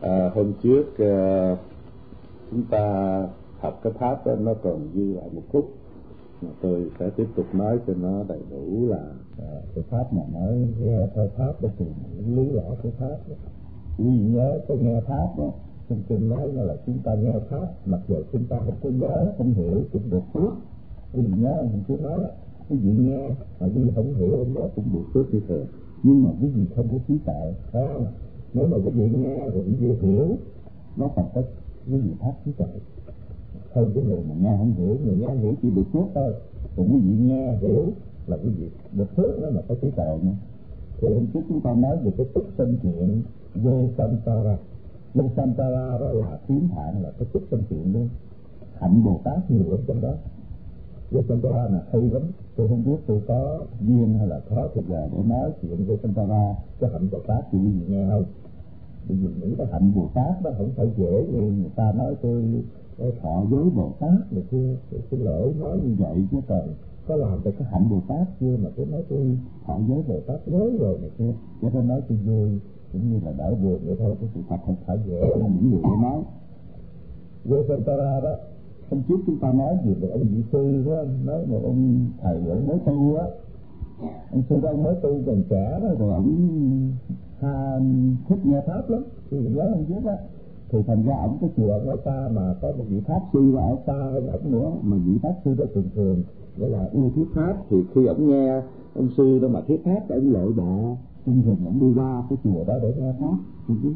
à, hôm trước à, chúng ta học cái pháp đó nó còn dư lại một phút mà tôi sẽ tiếp tục nói cho nó đầy đủ là à, cái pháp mà nói nghe theo pháp đó thì lý rõ cái pháp. Đó. quý nhớ cái nghe pháp đó trong kinh nói là chúng ta nghe pháp mặc dù chúng ta không có nhớ không hiểu cũng được phước. Quý vị nhớ mình cứ nói đó quý vị nghe mà quý vị không hiểu ông đó cũng được phước như thường nhưng mà quý vị không có trí tuệ phải không? Nếu mà quý vị nghe rồi quý vị hiểu. Nó còn có quý vị pháp trí tuệ hơn cái người mà nghe không hiểu, người nghe hiểu chỉ được phước thôi. Còn quý vị nghe hiểu là quý vị được phước đó mà có trí tuệ nữa. Thì hôm trước chúng ta nói về cái túc sinh chuyện vô samsara vô samsara đó là tiếng phạn là cái túc sinh chuyện đó. Hạnh bồ tát nhiều ở trong đó vô santara là hay lắm tôi không biết tôi có duyên hay là có thực giờ để nói chuyện vô santara cái hạnh bồ tát thì gì nghe không. Bởi vì những cái hạnh bồ tát nó không phải dễ như người ta nói tôi để thọ giới bồ tát rồi kia, tôi xin lỗi nói như vậy chứ còn có làm được cái hạnh bồ tát chưa mà tôi nói tôi thọ giới bồ tát giới rồi này kia. Cho tôi nói tôi vui, cũng như là đỡ buồn vậy thôi cái sự thật không phải dễ là những người để nói vô Santara đó hôm trước chúng ta nói về một ông vị sư đó nói một ông thầy ông mới tu á ông sư đó ông mới tu còn trẻ đó rồi ông ha, thích nghe pháp lắm. Thì nhớ ông biết á thì thành ra ổng cái chùa ở xa mà có một vị pháp sư ở xa hơn ổng nữa mà vị pháp sư đó thường thường gọi là yêu thuyết pháp. Thì khi ổng nghe ông sư đó mà thuyết pháp thì ổng lội bộ thường thường ổng đi qua cái chùa đó để nghe pháp. Thì chúng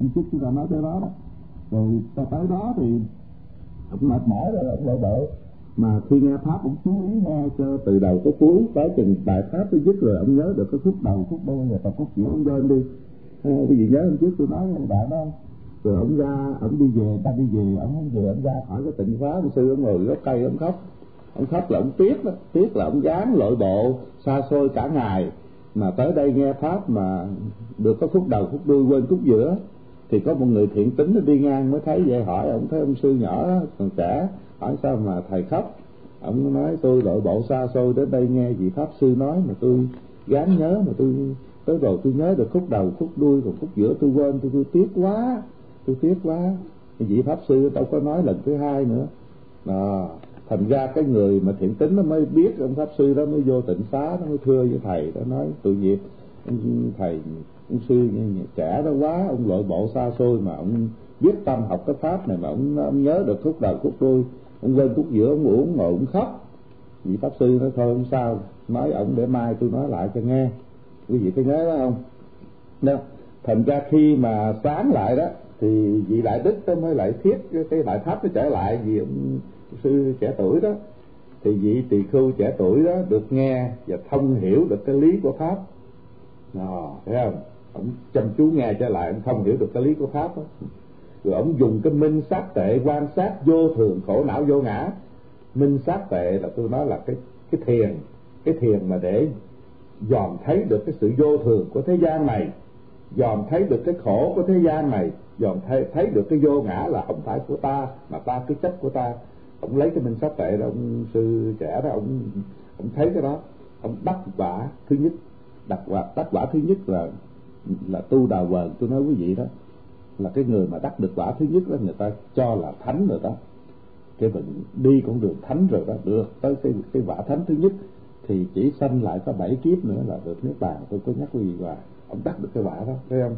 ông trước chúng ta nói tới đó đó. Rồi ta tới đó thì ông mệt mỏi rồi ông lội bộ mà khi nghe pháp cũng chú ý nghe cho từ đầu tới cuối tới chừng bài pháp tới dứt rồi ông nhớ được cái khúc đầu khúc đôi rồi tập khúc giữa ông lên đi. À, quý vị nhớ hôm trước tôi nói với bạn đó rồi ông ra ông đi về ta đi về ông không về ông ra khỏi cái tịnh phá ông sư ông ngồi gốc cây ông khóc. Ông khóc là ông tiếc đó tiếc là ông dám lội bộ xa xôi cả ngày. Mà tới đây nghe pháp mà được có khúc đầu khúc đuôi quên khúc giữa thì có một người thiện tính nó đi ngang mới thấy vậy hỏi ông thấy ông sư nhỏ còn trẻ hỏi sao mà thầy khóc? Ông nói tôi đội bộ xa xôi đến đây nghe vị pháp sư nói mà tôi gán nhớ mà tôi tới rồi tôi nhớ được khúc đầu khúc đuôi còn khúc giữa tôi quên tôi tôi tiếc quá tôi tiếc quá. Vị pháp sư đâu có nói lần thứ hai nữa. À, thành ra cái người mà thiện tính nó mới biết ông pháp sư đó mới vô tịnh xá nó mới thưa với thầy đó nói tội nghiệp thầy ông sư trẻ đó quá ông lội bộ xa xôi mà ông biết tâm học cái pháp này mà ông, ông nhớ được khúc đầu khúc đuôi. Ông quên khúc giữa ông uống ngồi ông khóc. Vị pháp sư nói thôi không sao nói ông để mai tôi nói lại cho nghe. Quý vị có nhớ đó không? Đó. Thành ra khi mà sáng lại đó thì vị đại đức đó mới lại thiết cái, cái bài pháp nó trở lại vì ông sư trẻ tuổi đó. Thì vị tỳ khưu trẻ tuổi đó được nghe và thông hiểu được cái lý của pháp. Đó, thấy không? Ông chăm chú nghe trở lại ông không hiểu được cái lý của pháp đó rồi ông dùng cái minh sát tệ quan sát vô thường khổ não vô ngã. Minh sát tệ là tôi nói là cái cái thiền cái thiền mà để dòm thấy được cái sự vô thường của thế gian này dòm thấy được cái khổ của thế gian này dòm thấy, thấy được cái vô ngã là không phải của ta mà ta cái chấp của ta. Ông lấy cái minh sát tệ đó ông sư trẻ đó ông ông thấy cái đó. Ông đắc quả thứ nhất đắc quả đắc quả thứ nhất là là tu đà quần. Tôi nói quý vị đó, là cái người mà đắc được quả thứ nhất đó, người ta cho là thánh rồi đó. Cái mình đi con đường thánh rồi đó. Được tới cái cái quả thánh thứ nhất, thì chỉ sanh lại có bảy kiếp nữa là được nước bàn. Tôi có nhắc quý vị hoài, ông đắc được cái quả đó, thấy không?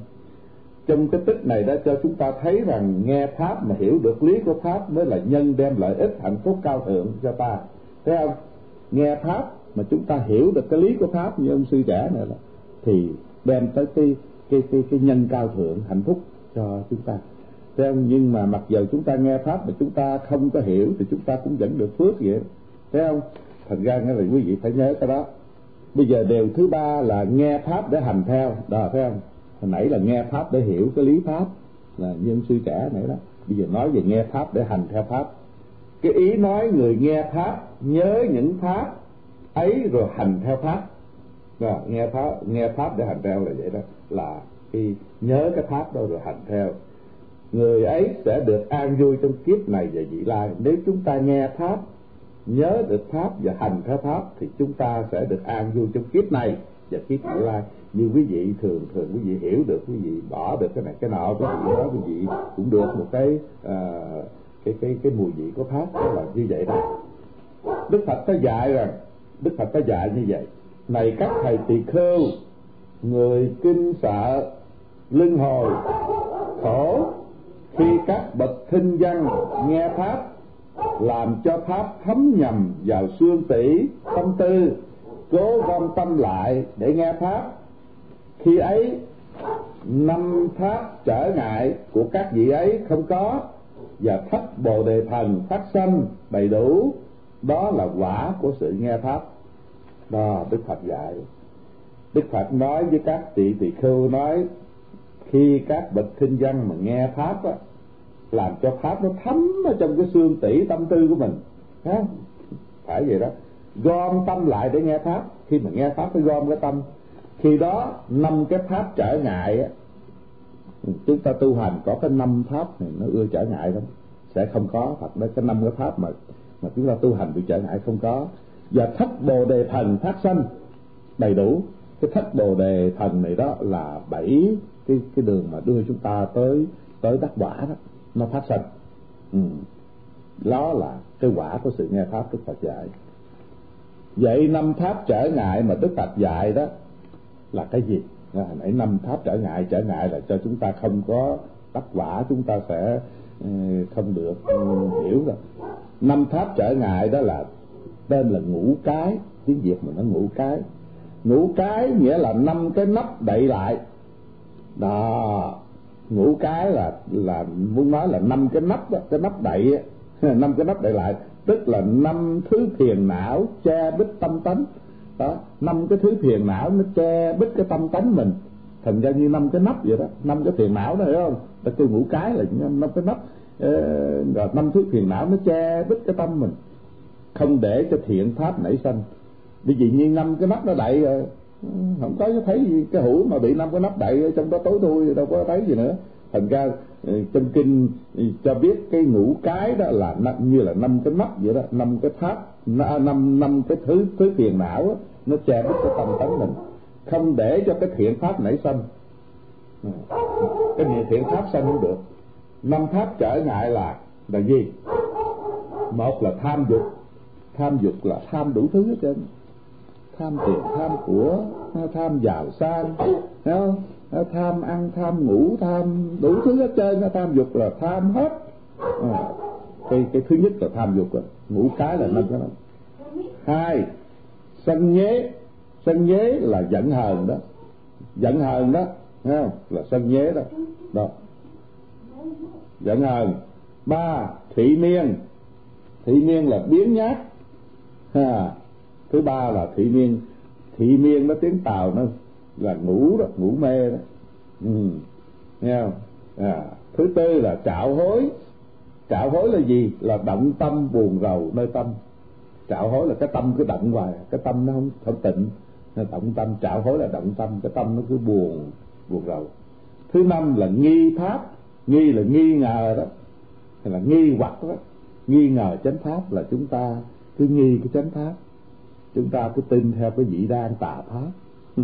Trong cái tích này đã cho chúng ta thấy rằng nghe pháp mà hiểu được lý của pháp mới là nhân đem lợi ích hạnh phúc cao thượng cho ta. Thấy không? Nghe pháp mà chúng ta hiểu được cái lý của pháp như ông sư trẻ này là thì đem tới cái cái cái cái nhân cao thượng, hạnh phúc cho chúng ta. Thấy không nhưng mà mặc dù chúng ta nghe pháp mà chúng ta không có hiểu thì chúng ta cũng vẫn được phước vậy. Thấy không thành ra nghĩa là quý vị phải nhớ cái đó. Bây giờ điều thứ ba là nghe pháp để hành theo. Đó, thấy không? Hồi nãy là nghe pháp để hiểu cái lý pháp, là nhân sư trẻ nãy đó. Bây giờ nói về nghe pháp để hành theo pháp. Cái ý nói người nghe pháp, nhớ những pháp ấy rồi hành theo pháp rồi, nghe pháp nghe pháp để hành theo là vậy đó. Là khi nhớ cái pháp đó rồi hành theo. Người ấy sẽ được an vui trong kiếp này và vị lai. Nếu chúng ta nghe pháp nhớ được pháp và hành theo pháp thì chúng ta sẽ được an vui trong kiếp này và kiếp vị lai. Như quý vị thường thường quý vị hiểu được quý vị bỏ được cái này cái nọ quý vị đó quý vị cũng được một cái à, cái cái cái mùi vị của pháp. Đó là như vậy đó. Đức phật có dạy rằng đức phật có dạy như vậy này các thầy tỳ khưu người kinh sợ lưng hồi, khổ, khi các bậc thinh văn nghe pháp, làm cho pháp thấm nhầm vào xương tỷ tâm tư, cố gom tâm lại để nghe pháp. Khi ấy, năm pháp trở ngại của các vị ấy không có, và thất bồ đề thần phát sanh đầy đủ, đó là quả của sự nghe pháp đó, đức phật dạy. Đức phật nói với các tỷ tỳ khưu nói, khi các bậc kinh văn mà nghe pháp á, làm cho pháp nó thấm ở trong cái xương tỷ tâm tư của mình. Ha phải vậy đó. Gom tâm lại để nghe pháp. Khi mà nghe pháp phải gom cái tâm. Khi đó, năm cái pháp trở ngại á, chúng ta tu hành có cái năm pháp này nó ưa trở ngại lắm. Sẽ không có Phật nói cái năm cái pháp mà mà chúng ta tu hành bị trở ngại không có và thất bồ đề thần phát sanh. Đầy đủ. Cái thất bồ đề thần này đó là bảy cái cái đường mà đưa chúng ta tới tới đắc quả đó. Nó phát sanh. Ừ. đó là cái quả của sự nghe pháp đức phật dạy. Vậy năm pháp trở ngại mà đức phật dạy đó là cái gì? Hồi nãy năm pháp trở ngại trở ngại là cho chúng ta không có đắc quả, chúng ta sẽ ừ, không được ừ, hiểu rồi. Năm pháp trở ngại đó là tên là ngũ cái. Tiếng việt mà nó ngũ cái. Ngũ cái nghĩa là năm cái nắp đậy lại. Đó. Ngũ cái là là muốn nói là năm cái nắp đó, cái nắp đậy năm cái nắp đậy lại. Tức là năm thứ thiền não che bích tâm tánh. Đó. Năm cái thứ thiền não nó che bích cái tâm tánh mình. Thành ra như năm cái nắp vậy đó. Năm cái thiền não đó hiểu không? Ta kêu ngũ cái là năm cái nắp. Rồi năm thứ thiền não nó che bích cái tâm mình không để cho thiện pháp nảy sanh. Vì vì như năm cái nắp nó đậy rồi không có thấy gì cái hũ mà bị năm cái nắp đậy trong đó tối thui đâu có thấy gì nữa. Thành ra ờ, trong kinh cho biết cái ngũ cái đó là như là năm cái nắp vậy đó năm cái tháp năm năm cái thứ thứ phiền não đó, nó che mất cái tâm tánh mình. Không để cho cái thiện pháp nảy sanh. Ừ. Cái niệm thiện pháp sanh không được. Năm pháp trở ngại là là gì? Một là tham dục tham dục là tham đủ thứ hết trơn. Tham tiền tham của tham giàu sang không? tham ăn tham ngủ tham đủ thứ hết trơn tham dục là tham hết. À, cái cái thứ nhất là tham dục rồi ngủ cái là năm cái hai sân nhế sân nhế là giận hờn đó. Giận hờn đó thấy không? Là sân nhế đó. Đó. Giận hờn. Ba thị miên. Thị miên là biến nhát ha. Thứ ba là thị miên. Thị miên nó tiếng tàu nó là ngủ đó ngủ mê đó. Ừ. nghe không? À, thứ tư là trạo hối. Trạo hối là gì? Là động tâm buồn rầu nơi tâm. Trạo hối là cái tâm cứ động hoài cái tâm nó không không tịnh. Động tâm trạo hối là động tâm cái tâm nó cứ buồn buồn rầu. Thứ năm là nghi pháp. Nghi là nghi ngờ đó. Hay là nghi hoặc đó. Nghi ngờ chánh pháp là chúng ta cứ nghi cái chánh pháp. Chúng ta cứ tin theo cái vị đang tà pháp.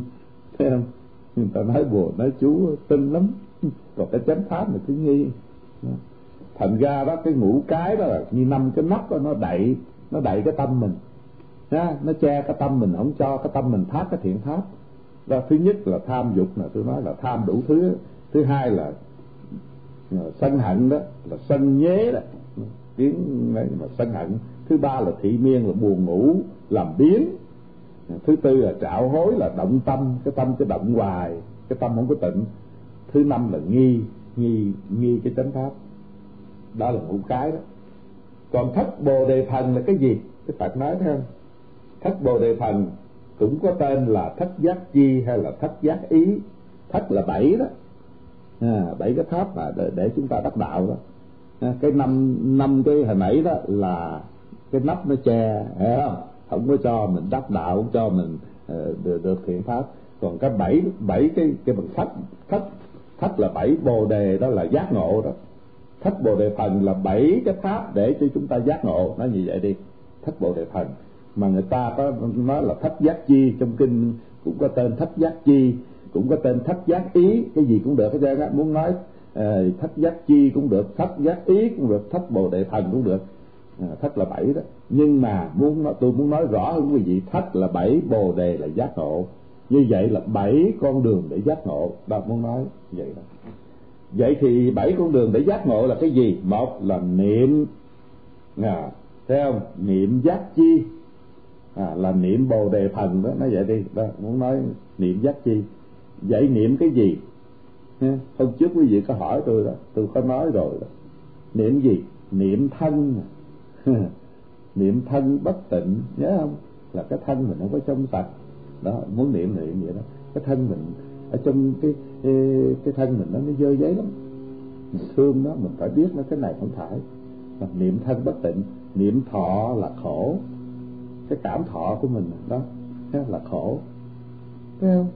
Thấy không? Người ta nói bùa nói chú tin lắm. Còn cái chánh pháp là cứ nghi thành ra đó cái ngũ cái đó là như năm cái nắp đó nó đậy nó đậy cái tâm mình. Ha, nó che cái tâm mình không cho cái tâm mình thoát cái thiện pháp. Đó thứ nhất là tham dục là tôi nói là tham đủ thứ. Thứ hai là ờ, sân hận đó là sân nhế đó. Tiếng này mà sân hận thứ ba là thị miên là buồn ngủ làm biến thứ tư là trạo hối là động tâm cái tâm cái động hoài cái tâm không có tịnh. Thứ năm là nghi nghi nghi cái chánh pháp. Đó là ngũ cái đó. Còn thất bồ đề thần là cái gì? Cái phật nói thấy không? Thất bồ đề thần cũng có tên là thất giác chi hay là thất giác ý. Thất là bảy đó. À, bảy cái tháp mà để, để chúng ta đắc đạo đó. À, cái năm năm cái hồi nãy đó là cái nắp nó che hiểu không không có cho mình đắc đạo không cho mình uh, được, được thiện pháp. Còn cái bảy bảy cái cái bằng thách thách thách là bảy bồ đề đó là giác ngộ đó. Thách bồ đề phần là bảy cái pháp để cho chúng ta giác ngộ. Nó như vậy đi. Thách bồ đề phần. Mà người ta có nói là thách giác chi trong kinh cũng có tên thách giác chi cũng có tên thách giác ý cái gì cũng được hết trơn á. Muốn nói ờ, uh, thách giác chi cũng được thách giác ý cũng được thách bồ đề phần cũng được à, thất là bảy đó. Nhưng mà muốn nói tôi muốn nói rõ hơn quý vị thất là bảy bồ đề là giác ngộ. Như vậy là bảy con đường để giác ngộ. Đó muốn nói vậy đó. Vậy thì bảy con đường để giác ngộ là cái gì? Một là niệm. À, thấy không? Niệm giác chi. À, là niệm bồ đề thần đó. Nói vậy đi. Đó muốn nói niệm giác chi. Vậy niệm cái gì? Hôm trước quý vị có hỏi tôi đó. Tôi có nói rồi đó. Niệm gì? Niệm thân. Ừ. niệm thân bất tịnh nhớ không? Là cái thân mình không có trong sạch đó muốn niệm niệm vậy đó. Cái thân mình ở trong cái cái, thân mình nó nó dơ giấy lắm. Mình thương nó mình phải biết nó cái này không phải. Là niệm thân bất tịnh niệm thọ là khổ. Cái cảm thọ của mình đó là khổ. Thấy không?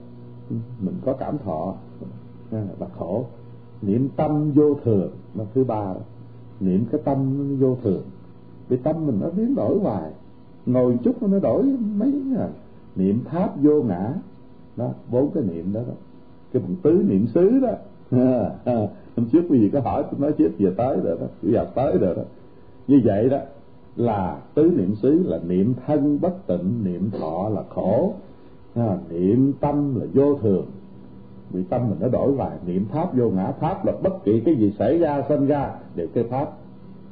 Mình có cảm thọ là khổ. Niệm tâm vô thường là thứ ba. Đó. niệm cái tâm vô thường vì tâm mình nó biến đổi hoài. Ngồi chút nó đổi mấy à. niệm pháp vô ngã. Đó bốn cái niệm đó, đó. cái phần tứ niệm xứ đó. Hôm trước quý vị có hỏi tôi nói chết về tới rồi đó. Giờ tới rồi đó. Như vậy đó là tứ niệm xứ là niệm thân bất tịnh niệm thọ là khổ. À, niệm tâm là vô thường. Vì tâm mình nó đổi hoài. Niệm pháp vô ngã. Pháp là bất kỳ cái gì xảy ra sinh ra đều cái pháp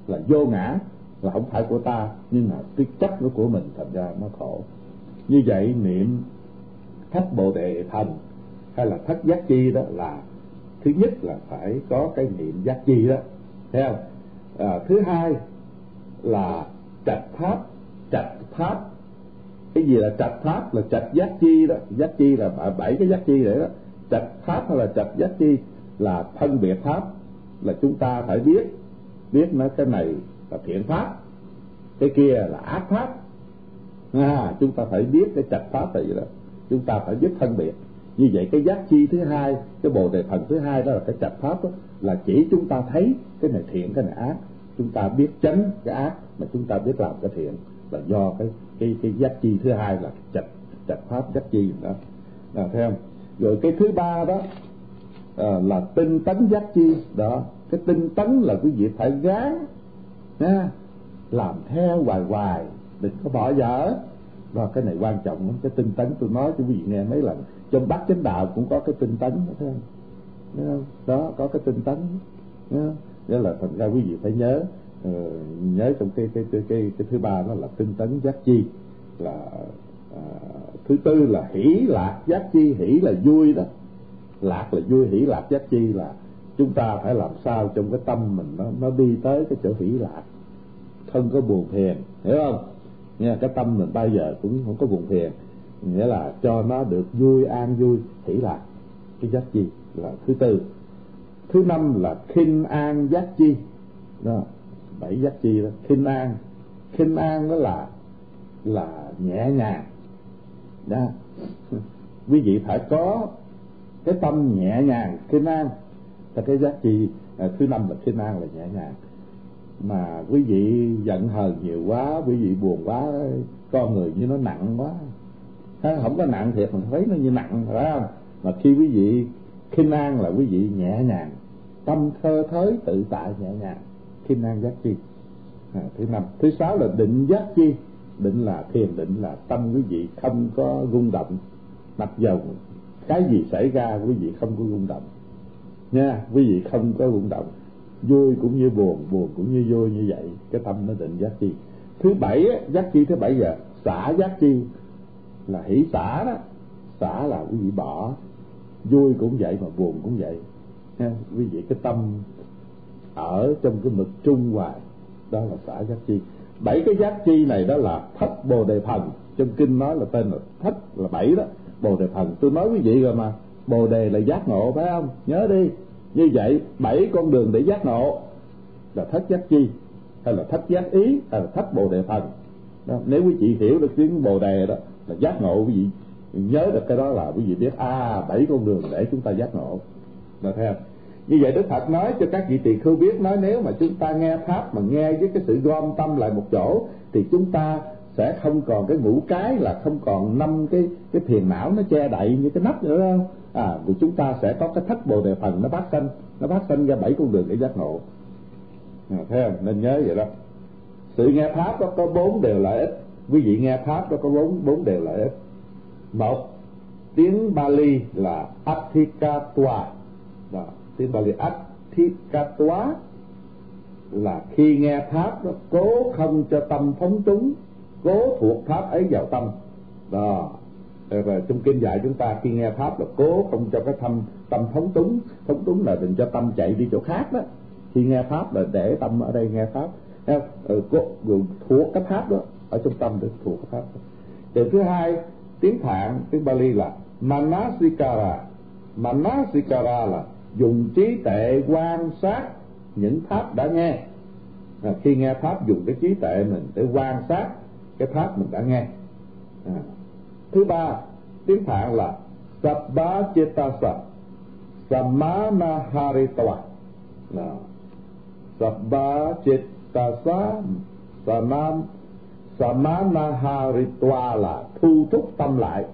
là vô ngã là không phải của ta nhưng mà cái chấp nó của mình thành ra nó khổ. Như vậy niệm thất bồ đề thành hay là thất giác chi đó là thứ nhất là phải có cái niệm giác chi đó. Thấy không? À, thứ hai là trạch pháp. Trạch pháp. Cái gì là trạch pháp? Là trạch giác chi đó. Giác chi là bảy cái giác chi đấy đó. Trạch pháp hay là trạch giác chi là phân biệt pháp là chúng ta phải biết. Biết nó cái này là thiện pháp. Cái kia là ác pháp. À, chúng ta phải biết cái trạch pháp là gì đó. Chúng ta phải biết phân biệt. Như vậy cái giác chi thứ hai cái bồ đề thần thứ hai đó là cái trạch pháp đó, là chỉ chúng ta thấy cái này thiện cái này ác. Chúng ta biết tránh cái ác mà chúng ta biết làm cái thiện. Là do cái cái cái giác chi thứ hai là trạch trạch pháp giác chi đó. Là thấy không? Rồi cái thứ ba đó à, là tinh tấn giác chi. Đó cái tinh tấn là quý vị phải gán nha làm theo hoài hoài đừng có bỏ dở. Và cái này quan trọng lắm cái tinh tấn tôi nói cho quý vị nghe mấy lần trong bát chánh đạo cũng có cái tinh tấn đó thấy không? Thấy không? đó có cái tinh tấn đó là thành ra quý vị phải nhớ uh, nhớ trong cái cái cái cái, cái thứ ba đó là tinh tấn giác chi là uh, thứ tư là hỷ lạc giác chi hỷ là vui đó. Lạc là vui hỷ lạc giác chi là chúng ta phải làm sao trong cái tâm mình nó nó đi tới cái chỗ hỷ lạc. Không có buồn phiền, hiểu không? Nha cái tâm mình bao giờ cũng không có buồn phiền. Nghĩa là cho nó được vui, an vui, hỷ lạc. Cái giác chi là thứ tư. Thứ năm là khinh an giác chi. Đó, bảy giác chi đó, khinh an. Khinh an đó là là nhẹ nhàng. Đó. Quý vị phải có cái tâm nhẹ nhàng, khinh an là cái giác chi à, thứ năm là thiên an là nhẹ nhàng. Mà quý vị giận hờn nhiều quá quý vị buồn quá con người như nó nặng quá. Không có nặng thiệt mình thấy nó như nặng phải không? Mà khi quý vị khinh an là quý vị nhẹ nhàng. Tâm thơ thới tự tại nhẹ nhàng. Khinh an giác chi. À, thứ năm. Thứ sáu là định giác chi. Định là thiền định là tâm quý vị không có rung động. Mặc dầu cái gì xảy ra quý vị không có rung động nha, quý vị không có rung động. Vui cũng như buồn buồn cũng như vui như vậy. Cái tâm nó định giác chi. Thứ bảy á, giác chi thứ bảy giờ, xả giác chi. Là hỷ xả đó. Xả là quý vị bỏ. Vui cũng vậy mà buồn cũng vậy. Nha, quý vị, cái tâm ở trong cái mực trung hoài đó là xả giác chi. Bảy cái giác chi này đó là thất bồ đề phần. Trong kinh nói là tên là thất là bảy đó. Bồ đề phần. Tôi nói quý vị rồi mà bồ đề là giác ngộ, phải không? Nhớ đi. Như vậy, bảy con đường để giác ngộ là thất giác chi, hay là thất giác ý, hay là thất bồ đề thần. Đó. nếu quý vị hiểu được tiếng bồ đề đó, là giác ngộ, quý vị nhớ được cái đó là quý vị biết à bảy con đường để chúng ta giác ngộ. Là theo như vậy đức phật nói cho các vị tỳ khưu biết, nói nếu mà chúng ta nghe pháp mà nghe với cái sự gom tâm lại một chỗ, thì chúng ta sẽ không còn cái ngũ cái là không còn năm cái cái thiền não nó che đậy như cái nắp nữa không? À của chúng ta sẽ có cái thất bồ đề phần nó phát sinh nó phát sinh ra bảy con đường để giác ngộ. À, thấy không? Nên nhớ vậy đó. Sự nghe pháp đó có bốn điều lợi ích quý vị nghe pháp đó có bốn bốn điều lợi ích. Một tiếng Bali là Athikatwa đó, tiếng Bali Athikatwa là khi nghe pháp đó cố không cho tâm phóng túng cố thuộc pháp ấy vào tâm. Đó Ờ, và trong kinh dạy chúng ta khi nghe pháp là cố không cho cái tâm tâm phóng túng. Phóng túng là đừng cho tâm chạy đi chỗ khác đó. Khi nghe pháp là để tâm ở đây nghe pháp. Ờ, ờ, cố ừ, thuộc cái pháp đó ở trong tâm được thuộc cái pháp đó. từ thứ hai tiếng phạn tiếng Bali là manasikara. Manasikara là dùng trí tuệ quan sát những pháp đã nghe. À, khi nghe pháp dùng cái trí tuệ mình để quan sát cái pháp mình đã nghe. À thứ ba, tiếng phạn là sabba chetasa samana haritva sabba chetasa samam samana haritva là thu thúc tâm lại.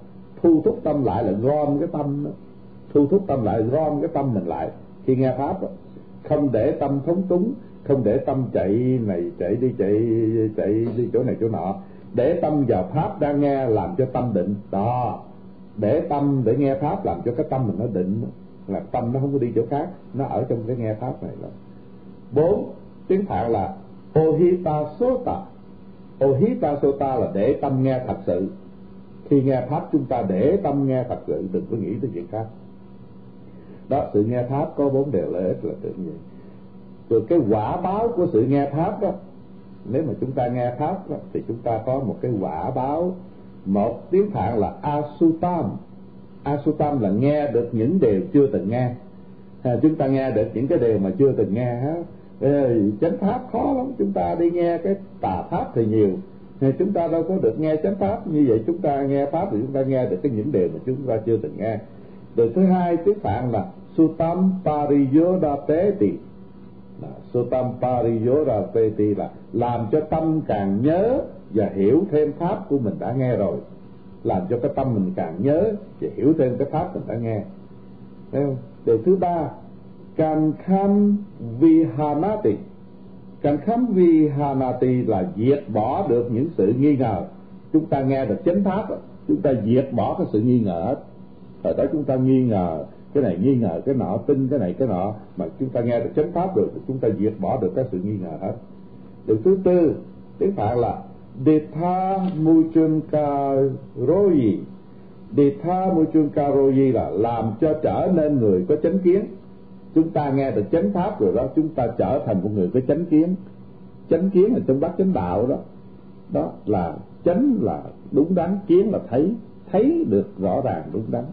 Thu thúc tâm lại là gom cái tâm thu thúc tâm lại, gom cái tâm mình lại. Khi nghe pháp đó. không để tâm thống túng, không để tâm chạy này, chạy đi, chạy chạy đi chỗ này, chỗ nọ để tâm vào pháp đang nghe làm cho tâm định. Đó. Để tâm để nghe pháp làm cho cái tâm mình nó định. Là tâm nó không có đi chỗ khác. Nó ở trong cái nghe pháp này là bốn, tiếng phạn là ohita sota ohita sota là để tâm nghe thật sự. Khi nghe pháp chúng ta để tâm nghe thật sự, đừng có nghĩ tới chuyện khác. Đó, sự nghe pháp có bốn điều lợi ích là tự nhiên. Rồi cái quả báo của sự nghe pháp đó nếu mà chúng ta nghe pháp đó, thì chúng ta có một cái quả báo. Một tiếng phạn là asutam. Asutam là nghe được những điều chưa từng nghe. À, chúng ta nghe được những cái điều mà chưa từng nghe ha chánh pháp khó lắm. Chúng ta đi nghe cái tà pháp thì nhiều. Thì chúng ta đâu có được nghe chánh pháp. Như vậy chúng ta nghe pháp thì chúng ta nghe được cái những điều mà chúng ta chưa từng nghe. Điều thứ hai tiếng phạn là sutam pariyodapeti sutam pariyodapeti là làm cho tâm càng nhớ và hiểu thêm pháp của mình đã nghe rồi. Làm cho cái tâm mình càng nhớ và hiểu thêm cái pháp mình đã nghe. Thấy không? Điều thứ ba, can kham vihanati can kham vihanati là diệt bỏ được những sự nghi ngờ. Chúng ta nghe được chánh pháp chúng ta diệt bỏ cái sự nghi ngờ thời đó chúng ta nghi ngờ cái này nghi ngờ, cái nọ tin, cái này, cái nọ. Mà chúng ta nghe được chánh pháp được, chúng ta diệt bỏ được cái sự nghi ngờ hết. Điều thứ tư, tiếng phạn là Detha Muchunkaroyi Detha Muchunkaroyi là làm cho trở nên người có chánh kiến. Chúng ta nghe được chánh pháp rồi đó, chúng ta trở thành một người có chánh kiến. Chánh kiến là trong bát chánh đạo đó. Đó là chánh là đúng đắn, kiến là thấy thấy được rõ ràng đúng đắn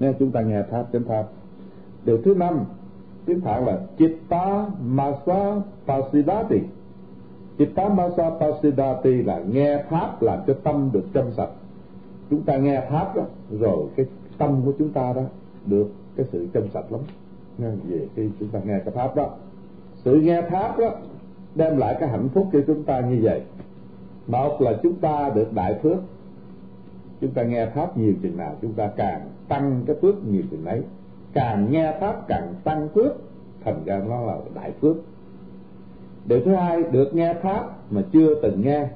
nên chúng ta nghe pháp chánh pháp điều thứ năm tiếng phạn là chitta masa pasidati Chitamasa Pasidati là nghe Pháp làm cho tâm được trong sạch. Chúng ta nghe Pháp đó, rồi cái tâm của chúng ta đó được cái sự trong sạch lắm. Nên về khi chúng ta nghe cái Pháp đó. Sự nghe Pháp đó đem lại cái hạnh phúc cho chúng ta như vậy. Một là chúng ta được đại phước. Chúng ta nghe Pháp nhiều chừng nào chúng ta càng tăng cái phước nhiều chừng ấy. Càng nghe Pháp càng tăng phước, thành ra nó là đại phước điều thứ hai được nghe pháp mà chưa từng nghe.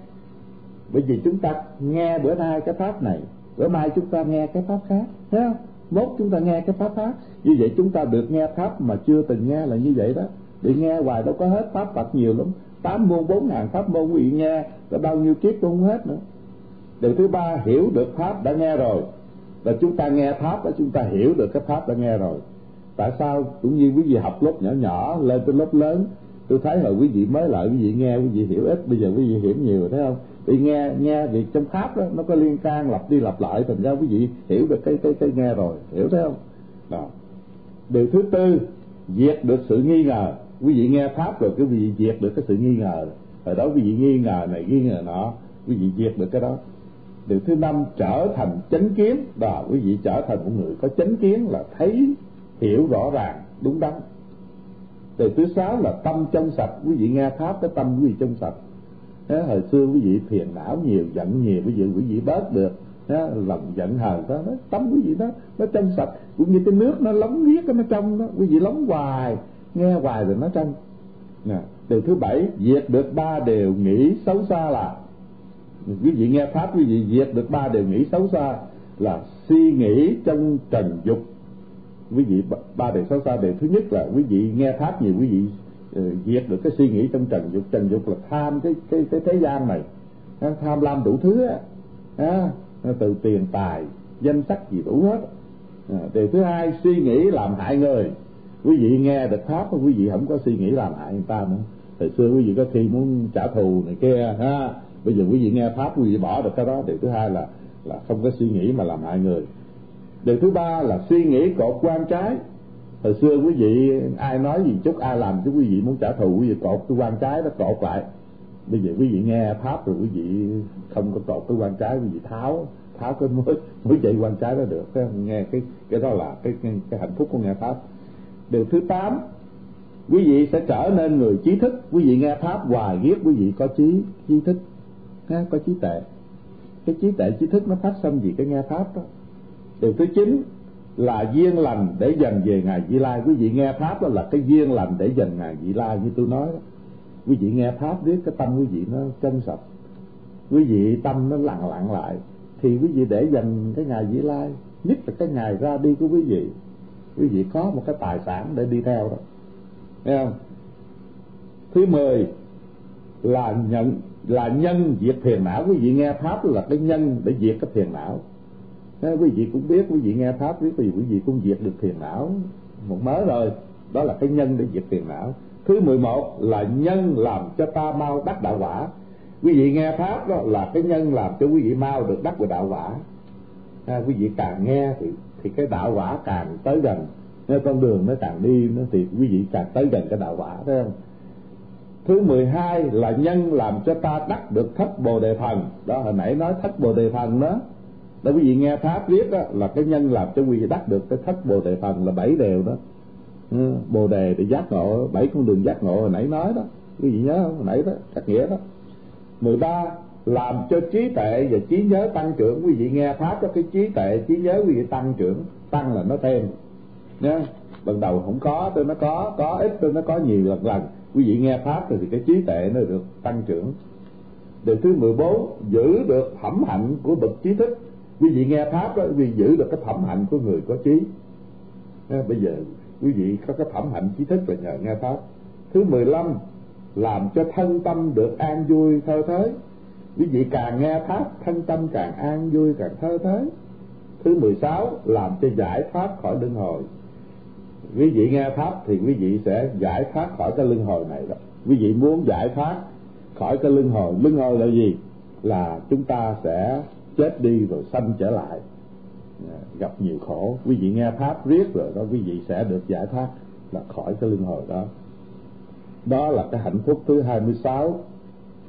Bởi vì chúng ta nghe bữa nay cái pháp này bữa mai chúng ta nghe cái pháp khác thấy không? Mốt chúng ta nghe cái pháp khác. Như vậy chúng ta được nghe pháp mà chưa từng nghe là như vậy đó. Bị nghe hoài đâu có hết pháp Phật nhiều lắm. Tám môn bốn ngàn pháp môn quý vị nghe có bao nhiêu kiếp cũng không hết nữa. Điều thứ ba hiểu được pháp đã nghe rồi và chúng ta nghe pháp và chúng ta hiểu được cái pháp đã nghe rồi. Tại sao cũng như quý vị học lớp nhỏ nhỏ, lên tới lớp lớn, tôi thấy hồi quý vị mới lại, quý vị nghe, quý vị hiểu ít, bây giờ quý vị hiểu nhiều, thấy không? Vì nghe nghe việc trong pháp đó, nó có liên can, lặp đi lặp lại, thành ra quý vị hiểu được cái cái cái nghe rồi, hiểu thấy không? Đó. Điều thứ tư, diệt được sự nghi ngờ. Quý vị nghe pháp rồi quý vị diệt được cái sự nghi ngờ. Hồi đó quý vị nghi ngờ này, nghi ngờ nọ, quý vị diệt được cái đó điều thứ năm trở thành chánh kiến. Và quý vị trở thành một người có chánh kiến là thấy hiểu rõ ràng đúng đắn. Điều thứ sáu là tâm trong sạch. Quý vị nghe pháp cái tâm quý vị trong sạch. Thế hồi xưa quý vị phiền não nhiều giận nhiều bây giờ quý vị bớt được. Thế, lòng giận hờn đó tâm quý vị đó nó trong sạch. Cũng như cái nước nó lóng riết nó trong đó quý vị lóng hoài nghe hoài rồi nó trong. Nè điều thứ bảy diệt được ba điều nghĩ xấu xa là quý vị nghe pháp quý vị diệt được ba điều nghĩ xấu xa là suy nghĩ trong trần dục. Quý vị ba điều xấu xa điều thứ nhất là quý vị nghe pháp nhiều quý vị uh, diệt được cái suy nghĩ trong trần dục. Trần dục là tham cái cái cái thế gian này. Tham lam đủ thứ á. À, từ tiền tài danh sắc gì đủ hết. À, điều thứ hai suy nghĩ làm hại người. Quý vị nghe được pháp quý vị không có suy nghĩ làm hại người ta nữa. Thời xưa quý vị có khi muốn trả thù này kia ha bây giờ quý vị nghe pháp quý vị bỏ được cái đó. Điều thứ hai là là không có suy nghĩ mà làm hại người. Điều thứ ba là suy nghĩ cột quan trái. Hồi xưa quý vị ai nói gì chút ai làm chứ quý vị muốn trả thù quý vị cột cái quan trái nó cột lại. Bây giờ quý vị nghe pháp rồi quý vị không có cột cái quan trái quý vị tháo tháo cái mới mới chạy quan trái đó được. Cái nghe cái cái đó là cái, cái cái hạnh phúc của nghe pháp. Điều thứ tám quý vị sẽ trở nên người trí thức. Quý vị nghe pháp hoài ghét quý vị có trí trí thức ha, có trí tệ cái trí tệ trí thức nó phát sinh vì cái nghe pháp đó. Điều thứ chín là duyên lành để dần về ngày vị lai. Quý vị nghe pháp đó là cái duyên lành để dần ngày vị lai như tôi nói đó. Quý vị nghe pháp biết cái tâm quý vị nó chân sạch quý vị tâm nó lặng lặng lại. Thì quý vị để dành cái ngày vị lai nhất là cái ngày ra đi của quý vị. Quý vị có một cái tài sản để đi theo đó. Nghe không? Thứ mười là nhận là nhân diệt phiền não. Quý vị nghe pháp là cái nhân để diệt cái phiền não. Thế quý vị cũng biết quý vị nghe pháp biết thì quý vị cũng diệt được phiền não. Một mớ rồi đó là cái nhân để diệt phiền não. Thứ mười một là nhân làm cho ta mau đắc đạo quả. Quý vị nghe pháp đó là cái nhân làm cho quý vị mau được đắc về đạo quả. À, quý vị càng nghe thì thì cái đạo quả càng tới gần. Nên con đường nó càng đi nó thì quý vị càng tới gần cái đạo quả thấy không? Thứ mười hai là nhân làm cho ta đắc được thất bồ đề thần đó, hồi nãy nói thất bồ đề thần đó. Đó, quý vị nghe pháp viết đó, là cái nhân làm cho quý vị đắc được cái thất bồ đề thần là bảy đều đó. Ừ, bồ đề để giác ngộ, bảy con đường giác ngộ hồi nãy nói đó. Quý vị nhớ không? Hồi nãy đó các nghĩa đó. mười ba, làm cho trí tuệ và trí nhớ tăng trưởng. Quý vị nghe pháp đó, cái trí tuệ, trí nhớ quý vị tăng trưởng. Tăng là nó thêm. Nhá ban đầu không có, tôi nó có có, ít tôi nó có nhiều lần lần quý vị nghe pháp thì cái trí tuệ nó được tăng trưởng. Điều thứ 14 giữ được phẩm hạnh của bậc trí thức. Quý vị nghe pháp đó quý vị giữ được cái phẩm hạnh của người có trí. À, bây giờ quý vị có cái phẩm hạnh trí thức là nhờ nghe pháp. Thứ 15 làm cho thân tâm được an vui thơ thới. Quý vị càng nghe pháp thân tâm càng an vui càng thơ thới. Thứ 16 làm cho giải thoát khỏi luân hồi quý vị nghe pháp thì quý vị sẽ giải thoát khỏi cái luân hồi này đó. Quý vị muốn giải thoát khỏi cái luân hồi luân hồi là gì? Là chúng ta sẽ chết đi rồi sanh trở lại. Dạ, gặp nhiều khổ. Quý vị nghe pháp riết rồi đó, quý vị sẽ được giải thoát là khỏi cái luân hồi đó. Đó là cái hạnh phúc thứ 26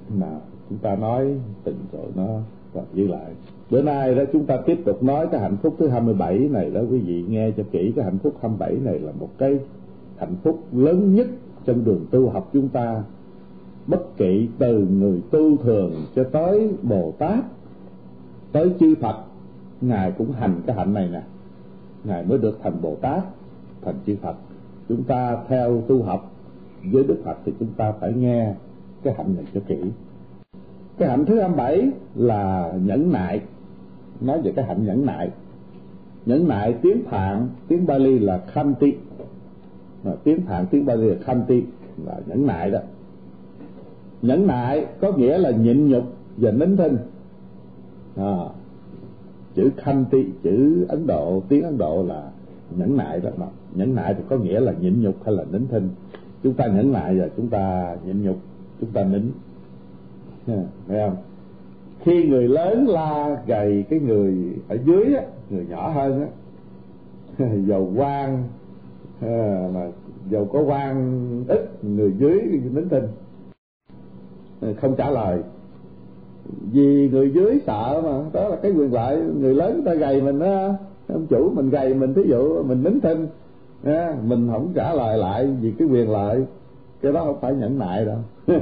mà chúng ta nói tình rồi nó gặp giữ lại bữa nay đó chúng ta tiếp tục nói cái hạnh phúc thứ 27 này đó, quý vị nghe cho kỹ cái hạnh phúc 27 này là một cái hạnh phúc lớn nhất trên đường tu học chúng ta. Bất kỳ từ người tu thường cho tới Bồ Tát, tới chư Phật, ngài cũng hành cái hạnh này nè. Ngài mới được thành Bồ Tát, thành chư Phật. Chúng ta theo tu học với Đức Phật thì chúng ta phải nghe cái hạnh này cho kỹ. Cái hạnh thứ 27 là nhẫn nại nói về cái hạnh nhẫn nại. Nhẫn nại tiếng phạn tiếng Bali là khanti. Mà tiếng phạn tiếng Bali là khanti là nhẫn nại đó. Nhẫn nại có nghĩa là nhịn nhục và nín thinh. À, chữ khanti chữ ấn độ tiếng ấn độ là nhẫn nại đó mà. Nhẫn nại thì có nghĩa là nhịn nhục hay là nín thinh. Chúng ta nhẫn nại và chúng ta nhịn nhục chúng ta nín. Thấy không? Khi người lớn la gầy cái người ở dưới á người nhỏ hơn á dầu quan à, mà dầu có quan ít người dưới nín thinh ờ, không trả lời. Vì người dưới sợ mà đó là cái quyền lợi. Người lớn người ta gầy mình á ông chủ mình gầy mình thí dụ mình nín thinh à, mình không trả lời lại vì cái quyền lợi cái đó không phải nhẫn nại đâu.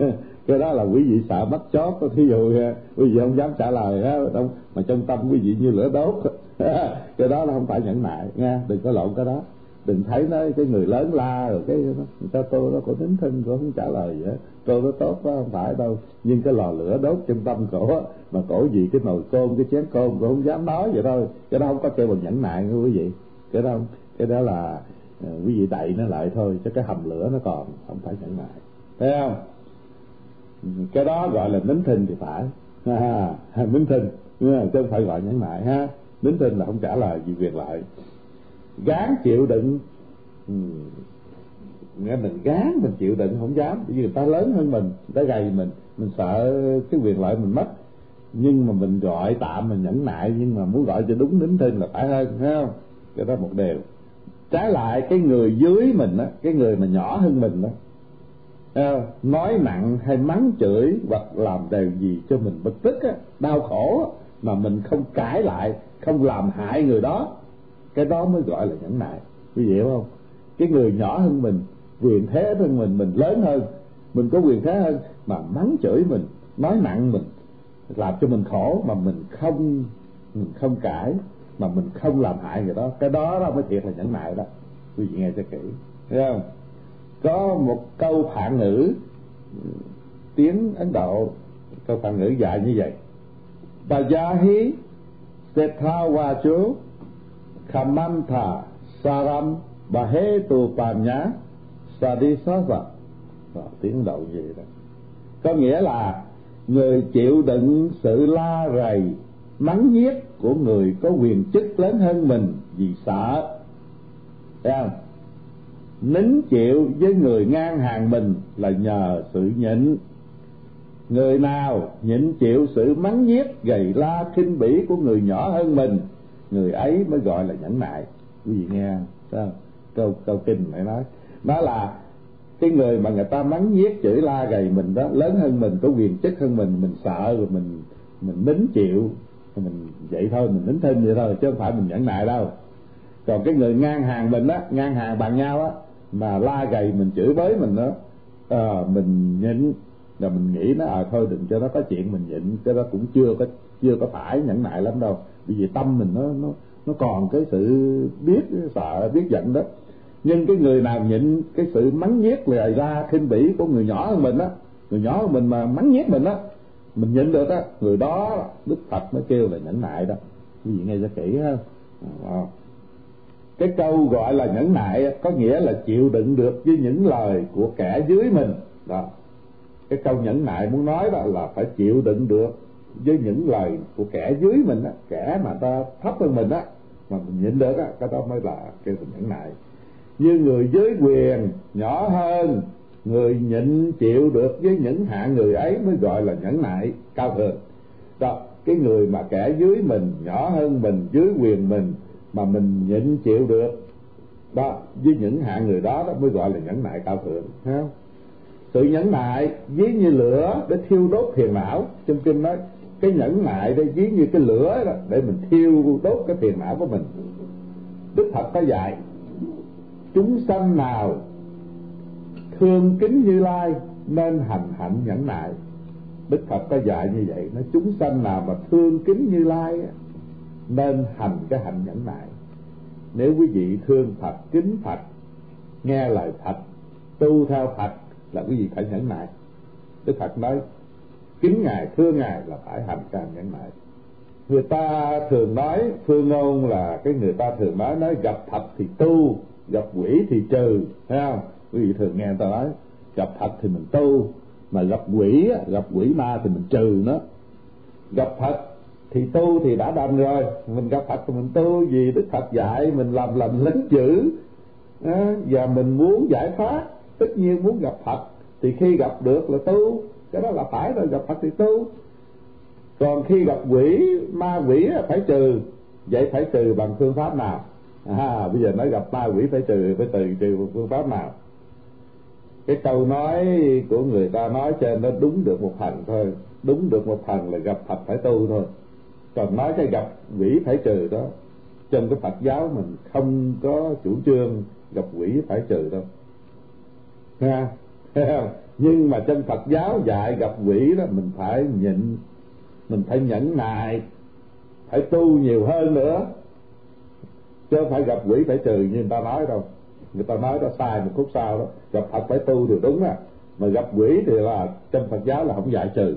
cái đó là quý vị sợ mất chót. Thí dụ à, quý vị không dám trả lời á, đâu mà trong tâm quý vị như lửa đốt. Cái đó là không phải nhẫn nại nha đừng có lộn cái đó. Đừng thấy nó cái người lớn la rồi cái người ta tôi nó có tính thân cổ không trả lời à. vậy tôi nó tốt quá không phải đâu. Nhưng cái lò lửa đốt trong tâm cổ mà cổ gì cái nồi cơm cái chén cơm cổ không dám nói vậy thôi. Cái đó không có kêu bằng nhẫn nại nha quý vị. Cái đó cái đó là quý vị đậy nó lại thôi chứ cái hầm lửa nó còn không phải nhẫn nại. Thấy không? Cái đó gọi là nín thinh thì phải. Ha nín thinh. Chứ không phải gọi nhẫn nại ha. Nín thinh là không trả lời gì việc lợi. Gán chịu đựng. Ừ. Nghe mình gán, mình chịu đựng không dám. Bởi vì người ta lớn hơn mình, người ta gầy mình mình sợ cái quyền lợi mình mất. Nhưng mà mình gọi tạm, mình nhẫn nại, nhưng mà muốn gọi cho đúng nín thinh là phải hơn thấy không? Cái đó một điều. Trái lại, cái người dưới mình á, cái người mà nhỏ hơn mình đó Ờ, nói nặng hay mắng chửi hoặc làm điều gì cho mình bực tức á, đau khổ mà mình không cãi lại, không làm hại người đó, cái đó mới gọi là nhẫn nại. Quý vị hiểu không? Cái người nhỏ hơn mình, quyền thế hơn mình mình lớn hơn, mình có quyền thế hơn, mà mắng chửi mình, nói nặng mình, làm cho mình khổ, mà mình không mình không cãi, mà mình không làm hại người đó, cái đó đó mới thiệt là nhẫn nại đó. Quý vị nghe cho kỹ, thấy không? Có một câu phản ngữ tiếng ấn độ câu phản ngữ dạy như vậy. Bajahi Sethawacho Kamantha Saram Bahetu Panya Sadisasa Đó, tiếng đầu gì đó. Có nghĩa là người chịu đựng sự la rầy mắng nhiếc của người có quyền chức lớn hơn mình vì sợ. Thấy không? Nín chịu với người ngang hàng mình là nhờ sự nhịn. Người nào nhịn chịu sự mắng nhiếc, gầy la, khinh bỉ của người nhỏ hơn mình, người ấy mới gọi là nhẫn nại. Quý vị nghe sao câu câu kinh này nói. Đó là cái người mà người ta mắng nhiếc, chửi la, gầy mình đó, lớn hơn mình, có quyền chức hơn mình mình sợ, rồi mình mình nín chịu. Mình vậy thôi, mình nín thêm vậy thôi, chứ không phải mình nhẫn nại đâu. Còn cái người ngang hàng mình á, ngang hàng bằng nhau á mà la gầy mình chửi bới mình đó. À, mình nhịn. Là mình nghĩ nó à thôi đừng cho nó có chuyện mình nhịn cái đó cũng chưa có chưa có phải nhẫn nại lắm đâu. Bởi vì tâm mình nó nó nó còn cái sự biết sợ biết giận đó. Nhưng cái người nào nhịn cái sự mắng nhiếc lời ra khinh bỉ của người nhỏ hơn mình á người nhỏ hơn mình mà mắng nhiếc mình á mình nhịn được á người đó đức phật mới kêu là nhẫn nại đó. Quý vị nghe cho kỹ ha. À cái câu gọi là nhẫn nại có nghĩa là chịu đựng được với những lời của kẻ dưới mình. Đó. Cái câu nhẫn nại muốn nói đó là phải chịu đựng được với những lời của kẻ dưới mình á, kẻ mà ta thấp hơn mình á, mà mình nhịn được á, cái đó mới là kêu là nhẫn nại. Như người dưới quyền, nhỏ hơn, người nhịn chịu được với những hạ người ấy mới gọi là nhẫn nại, cao thượng đó, cái người mà kẻ dưới mình, nhỏ hơn mình, dưới quyền mình mà mình nhịn chịu được. Đó, với những hạng người đó đó mới gọi là nhẫn nại cao thượng, thấy không? Sự nhẫn nại ví như lửa để thiêu đốt phiền não. Trong kinh nói, cái nhẫn nại đây ví như cái lửa đó để mình thiêu đốt cái phiền não của mình. Đức phật có dạy, chúng sanh nào thương kính như lai nên hành hạnh nhẫn nại. Đức phật có dạy như vậy, nói, chúng sanh nào mà thương kính như lai nên hành cái hạnh nhẫn nại. Nếu quý vị thương phật, kính phật, nghe lời phật, tu theo phật là quý vị phải nhẫn nại. Đức phật nói, kính ngài, thương ngài là phải hành càng nhẫn nại. Người ta thường nói, phương ngôn là cái người ta thường nói nói gặp phật thì tu, gặp quỷ thì trừ, thấy không? Quý vị thường nghe người ta nói, gặp phật thì mình tu, mà gặp quỷ gặp quỷ ma thì mình trừ nó. Gặp phật thì tu thì đã đành rồi. Mình gặp phật thì mình tu vì đức phật dạy mình làm lành lấn chữ à, và mình muốn giải thoát. Tất nhiên muốn gặp phật thì khi gặp được là tu. Cái đó là phải rồi gặp phật thì tu. Còn khi gặp quỷ ma quỷ phải trừ. Vậy phải trừ bằng phương pháp nào? À, bây giờ nói gặp ma quỷ phải trừ phải trừ trừ bằng phương pháp nào? Cái câu nói của người ta nói trên nó đúng được một phần thôi. Đúng được một phần là gặp phật phải tu thôi còn nói cái gặp quỷ phải trừ đó, trong cái phật giáo mình không có chủ trương gặp quỷ phải trừ đâu. Ha nhưng mà trong Phật giáo dạy gặp quỷ đó, mình phải nhịn, mình phải nhẫn nại, phải tu nhiều hơn nữa. Chứ không phải gặp quỷ phải trừ như người ta nói đâu. Người ta nói đó, sai một khúc sau đó, gặp Phật phải tu thì đúng à mà gặp quỷ thì là, trong Phật giáo là không dạy trừ.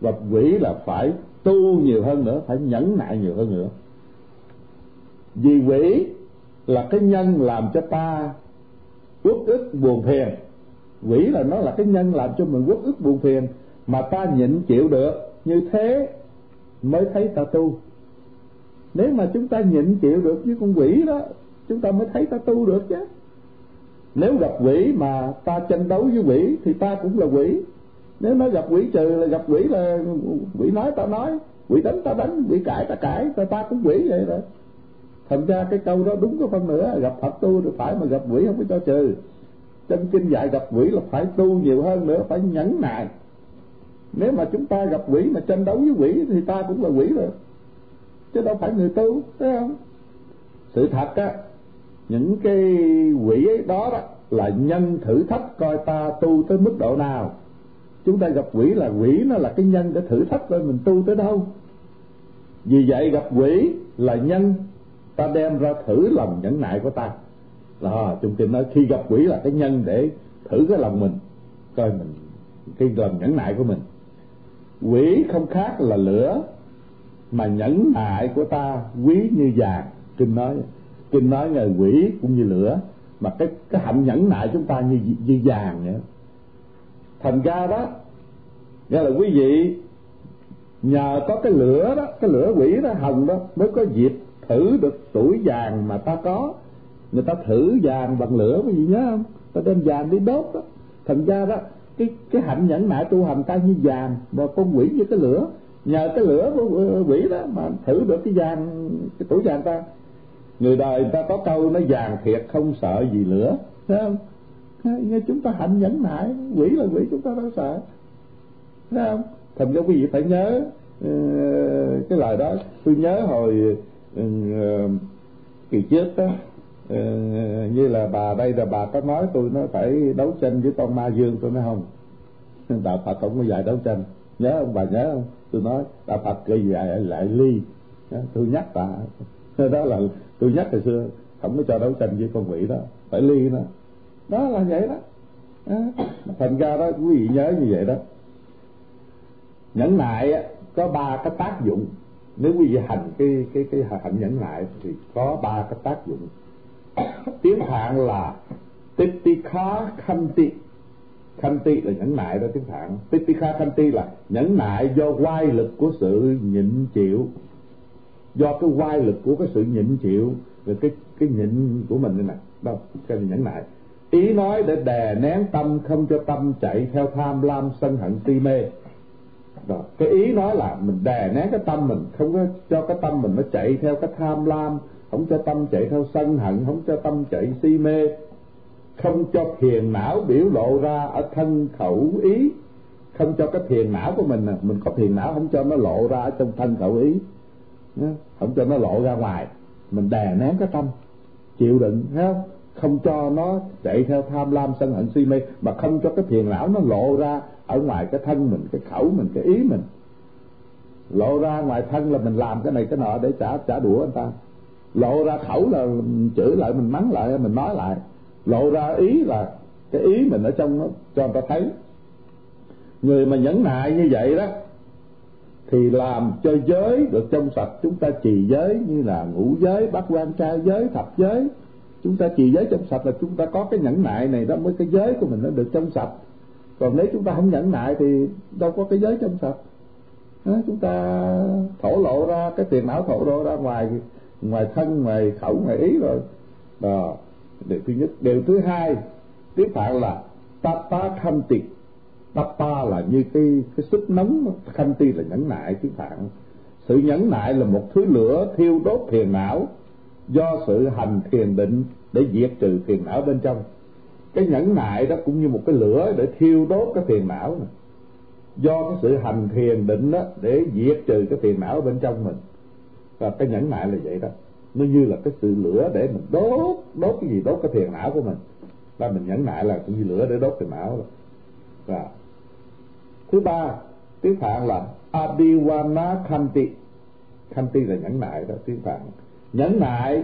Gặp quỷ là phải tu nhiều hơn nữa, phải nhẫn nại nhiều hơn nữa. Vì quỷ là cái nhân làm cho ta uất ức buồn phiền. Quỷ là nó là cái nhân làm cho mình uất ức buồn phiền, mà ta nhịn chịu được, như thế mới thấy ta tu. Nếu mà chúng ta nhịn chịu được với con quỷ đó, chúng ta mới thấy ta tu được chứ. Nếu gặp quỷ mà ta tranh đấu với quỷ, thì ta cũng là quỷ nếu nó gặp quỷ trừ là gặp quỷ là quỷ nói ta nói, quỷ đánh ta đánh, quỷ cãi ta cãi, ta ta cũng quỷ vậy rồi. Thành ra cái câu đó đúng có phân nữa, gặp phật tu thì phải mà gặp quỷ không có cho trừ. Trong kinh dạy gặp quỷ là phải tu nhiều hơn nữa, phải nhẫn nại. Nếu mà chúng ta gặp quỷ mà tranh đấu với quỷ thì ta cũng là quỷ rồi. Chứ đâu phải người tu, thấy không? Sự thật á, những cái quỷ ấy đó đó là nhân thử thách coi ta tu tới mức độ nào chúng ta gặp quỷ là quỷ nó là cái nhân để thử thách coi mình tu tới đâu? Vì vậy gặp quỷ là nhân, ta đem ra thử lòng nhẫn nại của ta. Là chúng kinh nói khi gặp quỷ là cái nhân để thử cái lòng mình, coi mình cái lòng nhẫn nại của mình. Quỷ không khác là lửa mà nhẫn nại của ta, quý như vàng. Kinh nói kinh nói là quỷ cũng như lửa, mà cái cái hạnh nhẫn nại chúng ta như như vàng vậy thành ra đó, nghĩa là quý vị nhờ có cái lửa đó, cái lửa quỷ đó hồng đó mới có dịp thử được tuổi vàng mà ta có. Người ta thử vàng bằng lửa, quý vị nhớ không? Ta đem vàng đi đốt đó. Thành ra đó, cái cái hạnh nhẫn nại tu hành ta như vàng và con quỷ như cái lửa. Nhờ cái lửa của ờ, quỷ đó mà thử được cái vàng, cái tuổi vàng ta. Người đời người ta có câu nó vàng thiệt không sợ gì lửa, thấy không? Nghe chúng ta hạnh nhẫn nại quỷ là quỷ chúng ta đâu sợ. Thấy không? Thành ra quý vị phải nhớ uh, cái lời đó. Tôi nhớ hồi uh, kỳ trước đó uh, như là bà đây là bà có nói tôi nó phải đấu tranh với con ma dương tôi nói không. Đạo phật không có dạy đấu tranh. Nhớ không? Bà nhớ không? Tôi nói đạo phật cái dạy lại ly. Tôi nhắc bà. Đó là tôi nhắc hồi xưa không có cho đấu tranh với con quỷ đó. Phải ly nó đó là vậy đó. À, thành ra đó quý vị nhớ như vậy đó. Nhẫn nại có ba cái tác dụng. Nếu quý vị hành cái cái cái hạnh nhẫn nại thì có ba cái tác dụng. Tiếng phạn là titikha khanti. Khanti là nhẫn nại đó tiếng phạn titikha khanti là nhẫn nại do quay lực của sự nhịn chịu. Do cái quay lực của cái sự nhịn chịu rồi cái cái nhịn của mình này đâu cái nhẫn nại ý nói để đè nén tâm không cho tâm chạy theo tham lam sân hận si mê. Rồi cái ý nói là mình đè nén cái tâm mình, không có cho cái tâm mình nó chạy theo cái tham lam, không cho tâm chạy theo sân hận, không cho tâm chạy si mê. Không cho thiền não biểu lộ ra ở thân khẩu ý. Không cho cái thiền não của mình mình có thiền não không cho nó lộ ra ở trong thân khẩu ý. Không cho nó lộ ra ngoài. Mình đè nén cái tâm, chịu đựng, thấy không? Không cho nó chạy theo tham lam sân hận si mê, mà không cho cái thiền não nó lộ ra ở ngoài cái thân mình, cái khẩu mình, cái ý mình. Lộ ra ngoài thân là mình làm cái này cái nọ để trả trả đũa anh ta. Lộ ra khẩu là mình chửi lại, mình mắng lại, mình nói lại. Lộ ra ý là cái ý mình ở trong nó, cho người ta thấy. Người mà nhẫn nại như vậy đó, thì làm cho giới được trong sạch. Chúng ta trì giới như là ngũ giới, bát quan, trai giới, thập giới chúng ta trì giới trong sạch là chúng ta có cái nhẫn nại này đó mới cái giới của mình nó được trong sạch. Còn nếu chúng ta không nhẫn nại thì đâu có cái giới trong sạch. Đó, chúng ta thổ lộ ra cái tiền não thổ lộ ra ngoài ngoài thân ngoài khẩu ngoài ý rồi. Đó. Điều thứ nhất. Điều thứ hai tiếp phạn là tapa khâm tịch tapa là như cái cái sức nóng. Khanh ti là nhẫn nại tiếp phạn sự nhẫn nại là một thứ lửa thiêu đốt thiền não do sự hành thiền định để diệt trừ phiền não bên trong. Cái nhẫn nại đó cũng như một cái lửa để thiêu đốt cái phiền não này. Do cái sự hành thiền định đó để diệt trừ cái phiền não bên trong mình. Và cái nhẫn nại là vậy đó. Nó như là cái sự lửa để mình đốt đốt cái gì, đốt cái phiền não của mình. Và mình nhẫn nại là cũng như lửa để đốt phiền não rồi và thứ ba, tiếng phạn là adiwana khanti khanti là nhẫn nại đó, tiếng phạn nhẫn nại,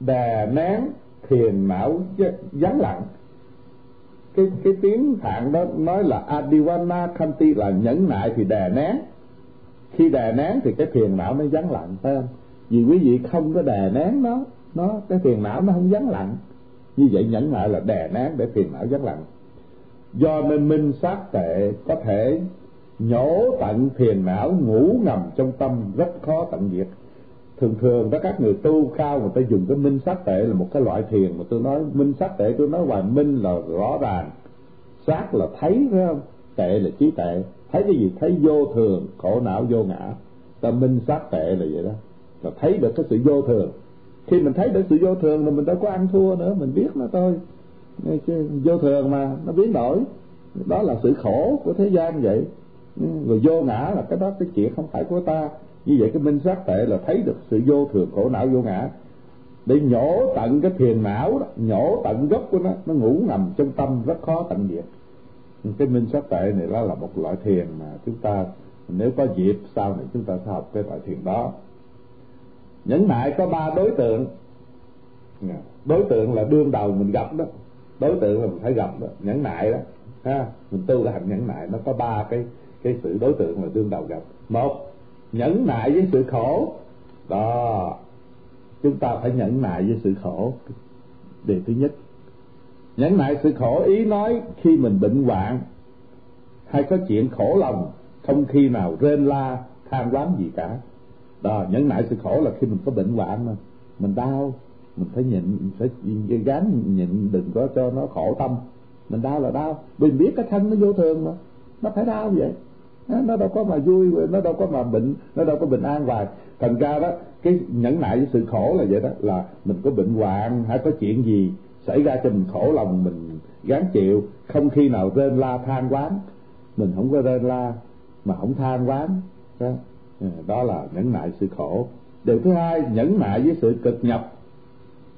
đè nén, thiền não vắng lặng. Cái cái tiếng phạn đó nói là adiwana khanti là nhẫn nại thì đè nén. Khi đè nén thì cái thiền não nó vắng lặng, phải không? Vì quý vị không có đè nén nó nó cái thiền não nó không vắng lặng. Như vậy nhẫn nại là đè nén để thiền não vắng lặng. Do nên minh sát tệ có thể nhổ tận thiền não ngủ ngầm trong tâm rất khó tận diệt thường thường đó các người tu cao người ta dùng cái minh sát tệ là một cái loại thiền mà tôi nói, minh sát tệ tôi nói hoài minh là rõ ràng. Sát là thấy, phải không? Tệ là trí tệ. Thấy cái gì? Thấy vô thường, khổ não, vô ngã. Ta minh sát tệ là vậy đó. Là thấy được cái sự vô thường. Khi mình thấy được sự vô thường là mình đâu có ăn thua nữa, mình biết nó thôi. Vô thường mà, nó biến đổi. Đó là sự khổ của thế gian vậy. Ừ, rồi vô ngã là cái đó, cái chuyện không phải của ta như vậy cái minh sát tệ là thấy được sự vô thường khổ não vô ngã. Để nhổ tận cái thiền não đó, nhổ tận gốc của nó nó ngủ nằm trong tâm, rất khó tận diệt. Cái minh sát tệ này đó là một loại thiền mà chúng ta, nếu có dịp sau này chúng ta sẽ học cái loại thiền đó. Nhẫn nại có ba đối tượng. Đối tượng là đương đầu mình gặp đó. Đối tượng là mình phải gặp đó. Nhẫn nại đó, ha, mình tu là hành nhẫn nại nó có ba cái cái sự đối tượng là đương đầu gặp. Một nhẫn nại với sự khổ. Đó. Chúng ta phải nhẫn nại với sự khổ. Điều thứ nhất. Nhẫn nại sự khổ, ý nói khi mình bệnh hoạn, hay có chuyện khổ lòng, không khi nào rên la, than quán gì cả. Đó, nhẫn nại sự khổ là khi mình có bệnh hoạn mà. Mình đau, mình phải nhịn phải gán nhịn, đừng có cho nó khổ tâm. Mình đau là đau. Mình biết cái thân nó vô thường mà. Nó phải đau vậy nó đâu có mà vui nó đâu có mà bệnh nó đâu có bình an hoài. Thành ra đó cái nhẫn nại với sự khổ là vậy đó là mình có bệnh hoạn hay có chuyện gì xảy ra cho mình khổ lòng mình gán chịu không khi nào rên la than quán. Mình không có rên la mà không than quán. Đó, à, đó là nhẫn nại sự khổ. Điều thứ hai nhẫn nại với sự cực nhập.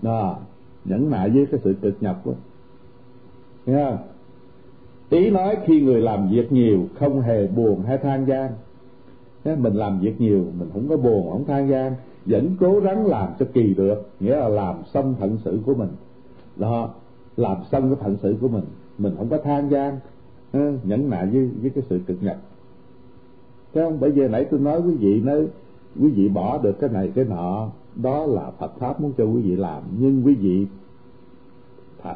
Đó nhẫn nại với cái sự cực nhập đó. Nghe không? Ý nói khi người làm việc nhiều không hề buồn hay than gian. Mình làm việc nhiều, mình không có buồn, không than gian. Vẫn cố gắng làm cho kỳ được, nghĩa là làm xong phận sự của mình. Đó, làm xong cái phận sự của mình mình không có than gian. Ờ, nhẫn nại với với cái sự cực nhập thấy không? Bởi vì nãy tôi nói quý vị nói, quý vị bỏ được cái này, cái nọ, đó là Phật pháp muốn cho quý vị làm. Nhưng quý vị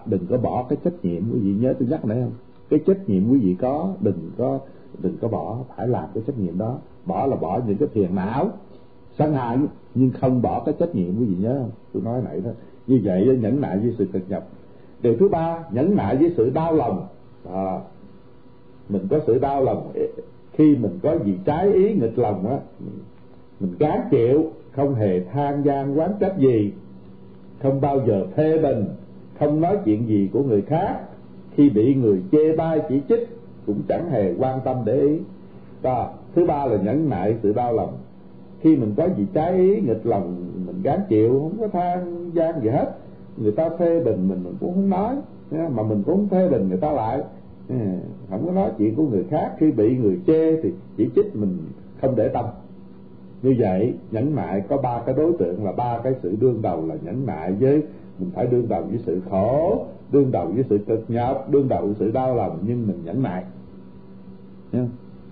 đừng có bỏ cái trách nhiệm, quý vị nhớ tôi nhắc nãy không? Cái trách nhiệm quý vị có đừng có đừng có bỏ phải làm cái trách nhiệm đó. Bỏ là bỏ những cái phiền não sân hận nhưng không bỏ cái trách nhiệm quý vị nhớ không? Tôi nói nãy đó. Như vậy nhẫn nại với sự cực nhập. Điều thứ ba nhẫn nại với sự đau lòng. À, mình có sự đau lòng khi mình có gì trái ý nghịch lòng á mình gán chịu không hề than gian quán trách gì không bao giờ phê bình không nói chuyện gì của người khác khi bị người chê bai chỉ trích, cũng chẳng hề quan tâm để ý. Và thứ ba là nhẫn nại, sự đau lòng. Khi mình có gì trái ý, nghịch lòng, mình gán chịu, không có than gian gì hết. Người ta phê bình mình mình cũng không nói. Mà mình cũng không phê bình người ta lại. Ừ, không có nói chuyện của người khác. Khi bị người chê thì chỉ trích mình, không để tâm. Như vậy, nhẫn nại có ba cái đối tượng là ba cái sự đương đầu là nhẫn nại với, mình phải đương đầu với sự khổ đương đầu với sự cực nhập đương đầu với sự đau lòng, nhưng mình nhẫn nại. Nha.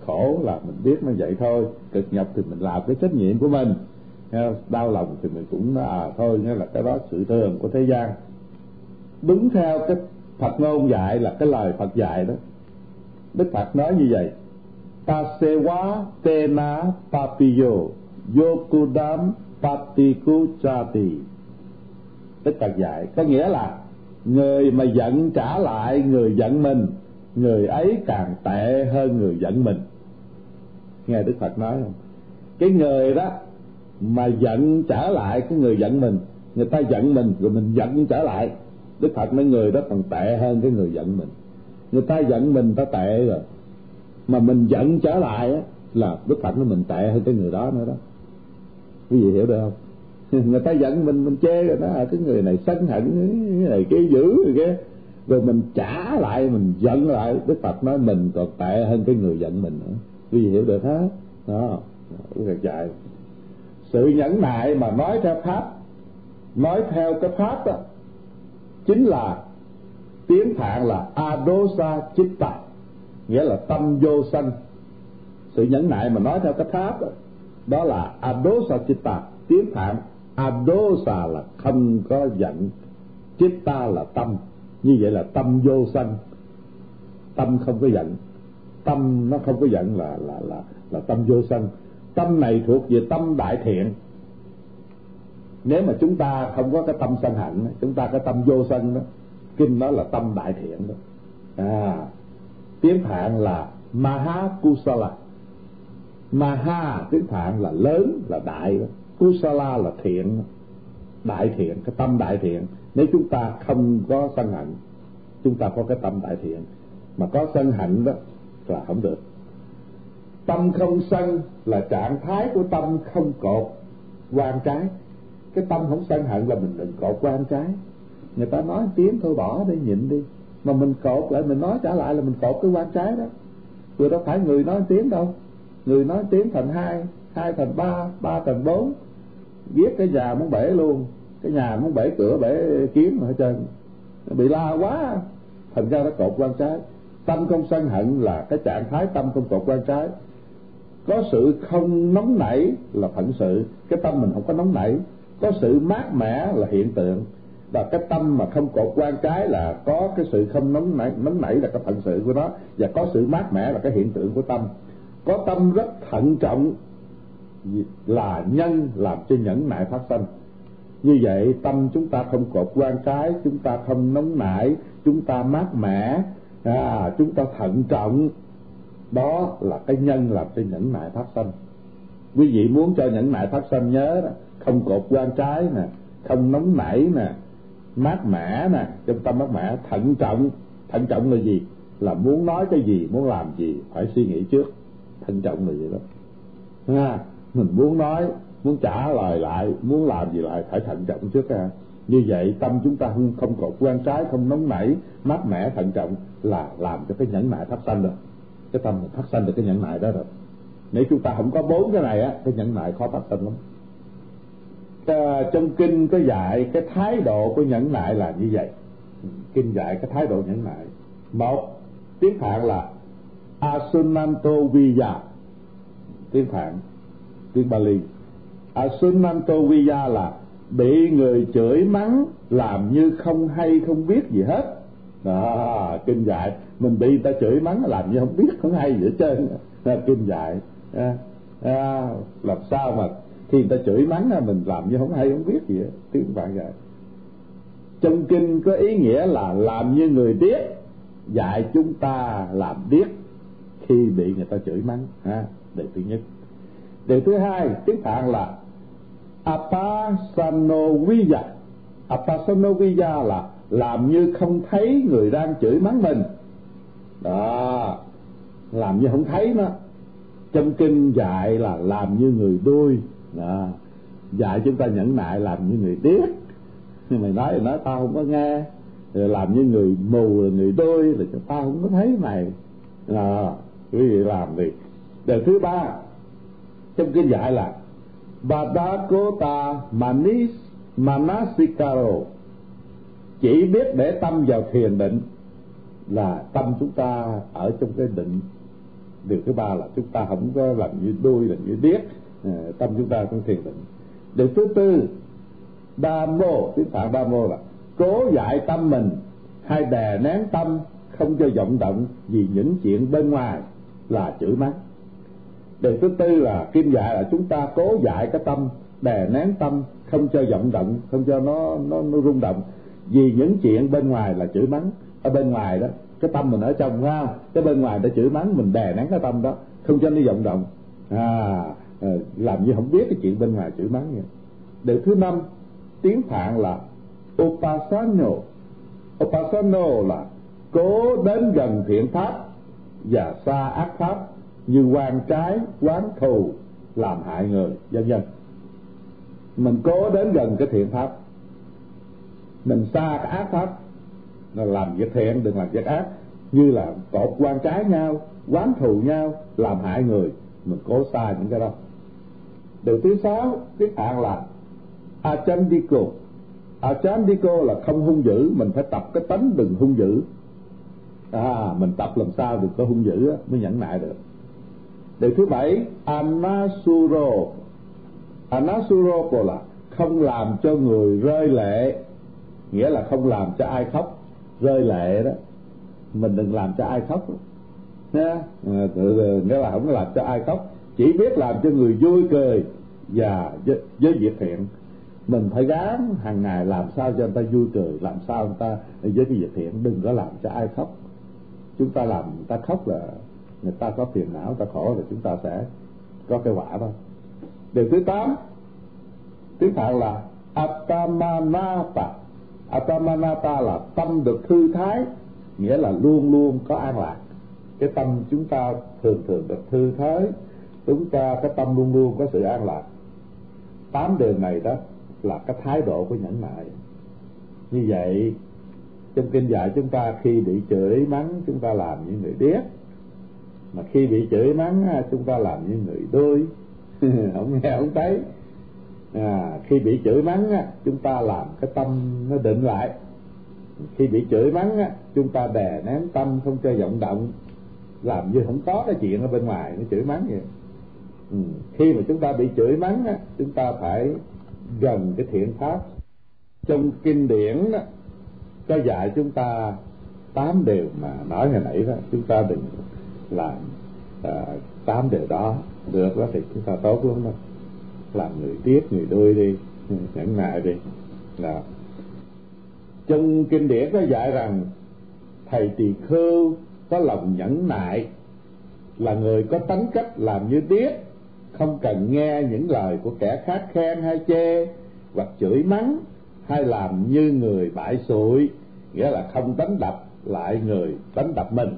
khổ là mình biết nó vậy thôi. Cực nhập thì mình làm cái trách nhiệm của mình. Nha. đau lòng thì mình cũng à thôi nghĩa là cái đó sự thường của thế gian. Đúng theo cái Phật ngôn dạy là cái lời Phật dạy đó. Đức Phật nói như vậy. Tasewa tena papiyo yokudam patikuchati Đức Phật dạy có nghĩa là người mà giận trả lại, người giận mình. Người ấy càng tệ hơn người giận mình. Nghe đức phật nói không? Cái người đó mà giận trả lại cái người giận mình, người ta giận mình rồi mình giận trả lại. Đức phật nói người đó còn tệ hơn cái người giận mình. Người ta giận mình, ta tệ rồi. Mà mình giận trở lại á, là đức phật nói mình tệ hơn cái người đó nữa đó. Quý vị hiểu được không? người ta giận mình mình chê rồi đó. À, cái người này sân hận cái này cái dữ rồi kia rồi mình trả lại mình giận lại. Đức phật nói mình còn tệ hơn cái người giận mình nữa. Quý vị hiểu được hết. Đó. Rất dạy. Sự nhẫn nại mà nói theo pháp nói theo cái pháp đó chính là tiếng phạn là adosa chitta nghĩa là tâm vô sanh. Sự nhẫn nại mà nói theo cái pháp đó, đó là adosa chitta tiếng phạn adosa là không có giận chitta là tâm. Như vậy là tâm vô sanh. Tâm không có giận. Tâm nó không có giận là là là là tâm vô sanh. Tâm này thuộc về tâm đại thiện. Nếu mà chúng ta không có cái tâm sân hạnh chúng ta có tâm vô sân đó, kinh đó là tâm đại thiện đó. À tiếng phạn là maha kusala maha tiếng phạn là lớn, là đại đó. kusala là thiện. Đại thiện, cái tâm đại thiện. Nếu chúng ta không có sân hạnh chúng ta có cái tâm đại thiện. Mà có sân hạnh đó là không được. Tâm không sân là trạng thái của tâm không cột, quan trái. Cái tâm không sân hận là mình đừng cột quan trái. Người ta nói tiếng thôi bỏ đi, nhịn đi. Mà mình cột lại, mình nói trả lại là mình cột cái quan trái đó. Vừa đâu phải người nói tiếng đâu người nói tiếng thành hai hai thành ba ba thành bốn giết cái nhà muốn bể luôn. Cái nhà muốn bể cửa bể kiếm ở trên, bị la quá thành ra nó cột quan trái. Tâm không sân hận là cái trạng thái tâm không cột quan trái. Có sự không nóng nảy là phận sự. Cái tâm mình không có nóng nảy. Có sự mát mẻ là hiện tượng. Và cái tâm mà không cột quan trái là có cái sự không nóng nảy nóng nảy là cái phận sự của nó. Và có sự mát mẻ là cái hiện tượng của tâm có tâm rất thận trọng là nhân làm cho nhẫn nại phát sinh như vậy tâm chúng ta không cột quan trái chúng ta không nóng nảy chúng ta mát mẻ à, chúng ta thận trọng. Đó là cái nhân làm cho nhẫn nại phát sinh quý vị muốn cho nhẫn nại phát sinh nhớ đó không cột quan trái nè không nóng nảy nè mát mẻ nè trong tâm mát mẻ thận trọng. Thận trọng là gì? Là muốn nói cái gì muốn làm gì phải suy nghĩ trước thận trọng là vậy đó. Ha, mình muốn nói, muốn trả lời lại, muốn làm gì lại phải thận trọng trước ha. Như vậy tâm chúng ta không không còn quan trái, không nóng nảy, mát mẻ, thận trọng là làm cho cái nhẫn nại phát sanh được cái tâm phát sanh được cái nhẫn nại đó rồi. Nếu chúng ta không có bốn cái này á, cái nhẫn nại khó phát sanh lắm. Ờ, trong kinh có dạy cái thái độ của nhẫn nại là như vậy. Kinh dạy cái thái độ nhẫn nại một, tiếng phạn là asunanto viya tiếng phạn tiếng bali. Asunanto viya là bị người chửi mắng làm như không hay không biết gì hết. Đó kinh dạy mình bị người ta chửi mắng làm như không biết không hay gì hết trơn. Kinh dạy à, à, làm sao mà khi người ta chửi mắng mình làm như không hay không biết gì hết. Tiếng bạn dạy. Trong kinh có ý nghĩa là làm như người điếc dạy chúng ta làm điếc khi bị người ta chửi mắng ha điều thứ nhất. Điều thứ hai tiếng phạn là apasanoviya apasanoviya là làm như không thấy người đang chửi mắng mình. Đó làm như không thấy nó. Trong kinh dạy là làm như người đuôi. Đó dạy chúng ta nhẫn nại làm như người điếc. Nhưng mày nói thì nói tao không có nghe. Rồi làm như người mù là người đôi là tao không có thấy mày. À, quý vị làm đi. Điều thứ ba, trong kinh dạy là Badakota Manis Manasikaro. Chỉ biết để tâm vào thiền định là tâm chúng ta ở trong cái định. Điều thứ ba là chúng ta không có làm như đuôi, làm như điếc. Ờ, tâm chúng ta trong thiền định. Điều thứ tư đa mô tiếng phạn đa mô là cố dạy tâm mình. Hay đè nén tâm, không cho vọng động vì những chuyện bên ngoài là chửi mắng điều thứ tư là kim dạy là chúng ta cố dạy cái tâm đè nén tâm không cho vọng động không cho nó nó, nó rung động. Vì những chuyện bên ngoài là chửi mắng. Ở bên ngoài đó cái tâm mình ở trong ha, cái bên ngoài đã chửi mắng mình đè nén cái tâm đó không cho nó vọng động. À, à làm như không biết cái chuyện bên ngoài chửi mắng vậy. Điều thứ năm tiếng phạn là upasano upasano là cố đến gần thiện pháp và xa ác pháp như quan trái, quán thù, làm hại người, vân vân. Mình cố đến gần cái thiện pháp. Mình xa cái ác pháp là làm việc thiện đừng làm việc ác. Như là cột quan trái nhau, quán thù nhau, làm hại người, mình cố xa những cái đó. Điều thứ sáu tiết hạn là achandiko achandiko là không hung dữ, mình phải tập cái tánh đừng hung dữ à mình tập làm sao được có hung dữ mới nhẫn nại được. Điều thứ bảy anasuro. Anasuro là không làm cho người rơi lệ. Nghĩa là không làm cho ai khóc rơi lệ đó. Mình đừng làm cho ai khóc. Nha à, nghĩa là không làm cho ai khóc. Chỉ biết làm cho người vui cười và với, với việc thiện. Mình phải gắng hàng ngày làm sao cho người ta vui cười làm sao người ta với cái việc thiện. Đừng có làm cho ai khóc chúng ta làm, người ta khóc là người ta có phiền não ta khổ là chúng ta sẽ có cái quả đó. Điều thứ tám tiếng phạn là atamanata atamanata là tâm được thư thái, nghĩa là luôn luôn có an lạc. Cái tâm chúng ta thường thường được thư thái, chúng ta cái tâm luôn luôn có sự an lạc. Tám điều này đó là cái thái độ của nhẫn nại như vậy trong kinh dạy chúng ta khi bị chửi mắng chúng ta làm như người điếc. Mà khi bị chửi mắng à, chúng ta làm như người đôi. Không nghe không thấy. À, khi bị chửi mắng à, chúng ta làm cái tâm nó định lại. Khi bị chửi mắng à, chúng ta đè nén tâm không cho vọng động. Làm như không có cái chuyện ở bên ngoài nó chửi mắng vậy. Ừ. khi mà chúng ta bị chửi mắng chúng ta phải gần cái thiện pháp. Trong kinh điển đó, có dạy chúng ta tám điều mà nói hồi nãy đó chúng ta đừng làm à, tám điều đó được đó thì chúng ta tốt lắm đó. Làm người tiếc người đôi đi nhẫn nại đi. Là trong kinh điển có dạy rằng thầy tỳ khưu có lòng nhẫn nại là người có tánh cách làm như tiếc không cần nghe những lời của kẻ khác khen hay chê hoặc chửi mắng hay làm như người bại sụi nghĩa là không đánh đập lại người, đánh đập mình.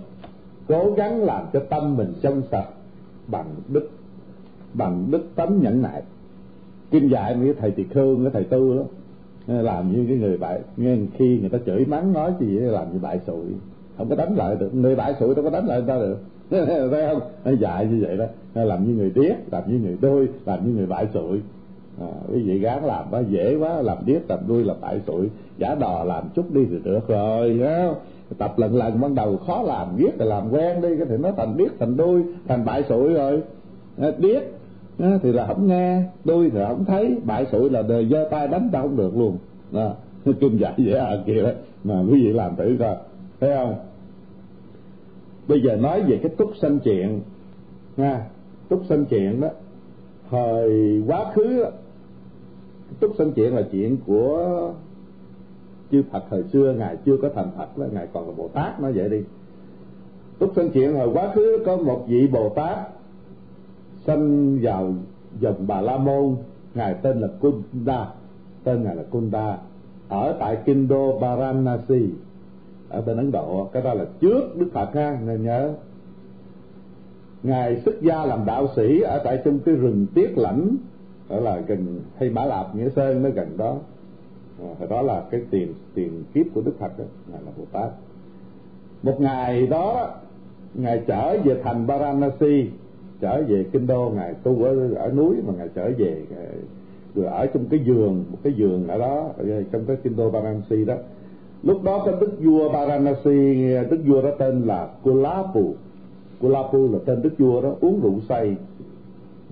Cố gắng làm cho tâm mình trong sạch bằng đức bằng đức tánh nhẫn nại. Kinh dạy mấy thầy tỳ khương cái thầy tư đó, làm như cái người bại, nghe khi người ta chửi mắng nói gì làm như bại sụi. Không có đánh lại được, người bại sụi đâu có đánh lại người ta được. Thấy không? Nó dạy như vậy đó. Làm như người điếc, làm như người đôi, làm như người bại sụi à, quý vị gán làm quá dễ quá làm điếc làm đuôi làm bại sụi giả đò làm chút đi thì được rồi đó. tập lần lần ban đầu khó làm biết là làm quen đi cái thì nó thành điếc thành đuôi thành bại sụi rồi. À, điếc à, thì là không nghe đuôi thì không thấy bại sụi là đời giơ tay đánh ta không được luôn. Đó. kinh dạy dễ à kìa. Mà quý vị làm thử coi thấy không? Bây giờ nói về cái túc sanh chuyện. Nha túc sanh chuyện đó thời quá khứ túc sanh chuyện là chuyện của chư Phật thời xưa, ngài chưa có thành Phật đó, ngài còn là Bồ Tát, nói vậy đi. Túc sanh chuyện hồi quá khứ có một vị Bồ Tát sanh vào dòng Bà La Môn, ngài tên là Kunda, tên ngài là Kunda, ở tại kinh đô Varanasi, ở bên Ấn Độ. Cái đó là trước Đức Phật ha nên nhớ. Ngài xuất gia làm đạo sĩ ở tại trong cái rừng tiết lãnh đó là gần hay mã Lạp Nghĩa Sơn nó gần đó. À, đó là cái tiền tiền kiếp của Đức Phật đó ngài là Bồ Tát. Một ngày đó ngài trở về thành Varanasi trở về kinh đô. Ngài tu ở ở núi mà ngài trở về ờ, rồi ở trong cái giường một cái giường ở đó ở trong cái kinh đô Varanasi đó. Lúc đó cái đức vua Varanasi đức vua đó tên là Kulapu. Kulapu là tên đức vua đó uống rượu say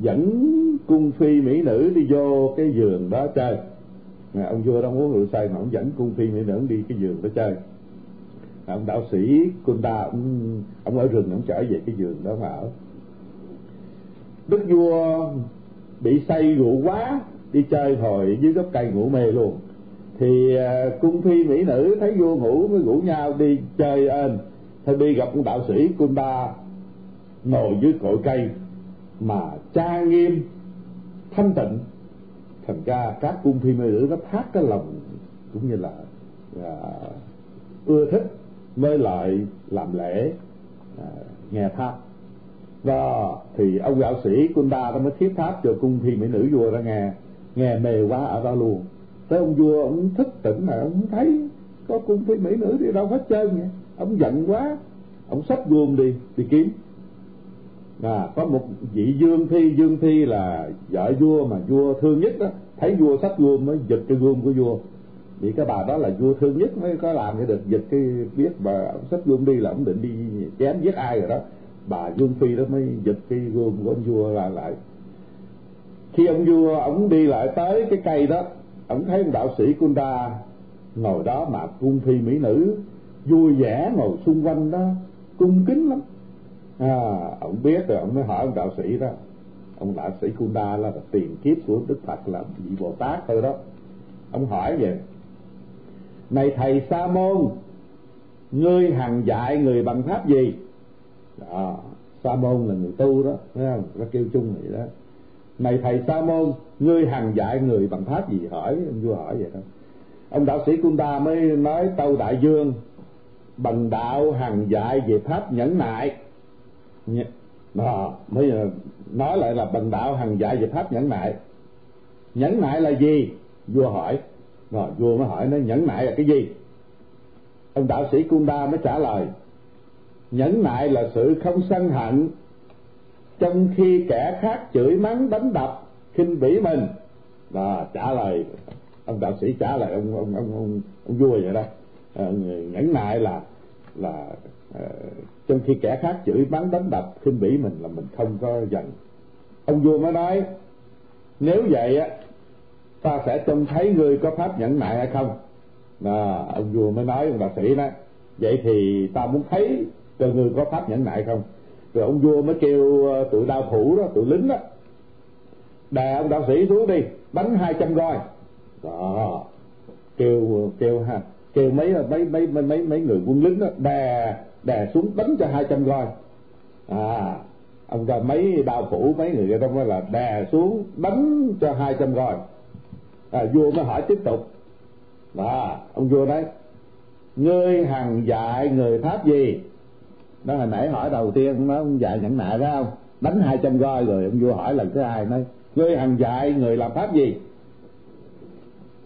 dẫn cung phi mỹ nữ đi vô cái giường đó chơi. À, ông vua đang uống rượu say mà ông dẫn cung phi mỹ nữ đi cái giường đó chơi? À, ông đạo sĩ Kunda ông, ông ở rừng ông trở về cái giường đó mà ở. Đức vua bị say rượu quá đi chơi hồi dưới gốc cây ngủ mê luôn. Thì à, cung phi mỹ nữ thấy vua ngủ mới ngủ nhau đi chơi ên. Thôi đi gặp ông đạo sĩ Kunda ngồi dưới cội cây mà trang nghiêm thanh tịnh. Thành ra các cung phi mỹ nữ nó thác cái lòng cũng như là à, ưa thích mới lại làm lễ à, nghe tháp và thì ông đạo sĩ Kunda đó mới thiết tháp cho cung phi mỹ nữ vua ra nghe nghe mê quá ở đó luôn. Tới ông vua ông thức tỉnh mà ông thấy có cung phi mỹ nữ đi đâu hết trơn vậy. Ông giận quá ông sách gươm đi đi kiếm à có một vị dương thi. Dương thi là vợ vua mà vua thương nhất đó. Thấy vua sách gươm mới giật cái gươm của vua. Vì cái bà đó là vua thương nhất mới có làm cái được giật cái biết bà ông xách gươm đi là ông định đi chém giết ai rồi đó. Bà dương phi đó mới giật cái gươm của ông vua lại lại. Khi ông vua ông đi lại tới cái cây đó ông thấy ông đạo sĩ Kunda ngồi đó mà cung phi mỹ nữ, vui vẻ ngồi xung quanh đó, cung kính lắm à ông biết rồi ông mới hỏi ông đạo sĩ đó. Ông đạo sĩ Kunda là tiền kiếp của Đức Phật là vị Bồ Tát thôi đó. Ông hỏi vậy này thầy sa môn ngươi hằng dạy người bằng pháp gì? Đó, sa môn là người tu đó thấy không? Nó kêu chung vậy đó. Này thầy sa môn ngươi hằng dạy người bằng pháp gì? Hỏi ông vua hỏi vậy đó. Ông đạo sĩ Kunda mới nói tâu đại dương bằng đạo hằng dạy về pháp nhẫn nại đó, mới ờ, nói lại là bằng đạo hằng dạy về pháp nhẫn nại. Nhẫn nại là gì? Vua hỏi. Rồi vua mới hỏi nó nhẫn nại là cái gì? Ông đạo sĩ Kunda mới trả lời nhẫn nại là sự không sân hận. Trong khi kẻ khác chửi mắng đánh đập khinh bỉ mình. Đó trả lời ông đạo sĩ trả lời ông ông ông ông, ông vua vậy đó. À, nhẫn nại là là uh, trong khi kẻ khác chửi mắng đánh đập khinh bỉ mình là mình không có giận. Ông vua mới nói nếu vậy á ta sẽ trông thấy ngươi có pháp nhẫn nại hay không? À, ông vua mới nói ông đạo sĩ đó vậy thì ta muốn thấy cho ngươi có pháp nhẫn nại không? Rồi ông vua mới kêu ờ, tụi đao thủ đó tụi lính đó đè ông đạo sĩ xuống đi đánh hai trăm roi. Đó kêu kêu ha kêu mấy mấy mấy mấy mấy, mấy người quân lính đó đè đè xuống đánh cho hai trăm roi. À ông ta mấy đạo phủ mấy người đó mới là đè xuống đánh cho hai trăm roi. À, vua mới hỏi tiếp tục. À ông vua đấy, ngươi hằng dạy người pháp gì? Đó hồi nãy hỏi đầu tiên nó ông dạy nhẫn nại phải không? Đánh hai trăm roi rồi ông vua hỏi lần thứ hai nói ngươi hằng dạy người làm pháp gì?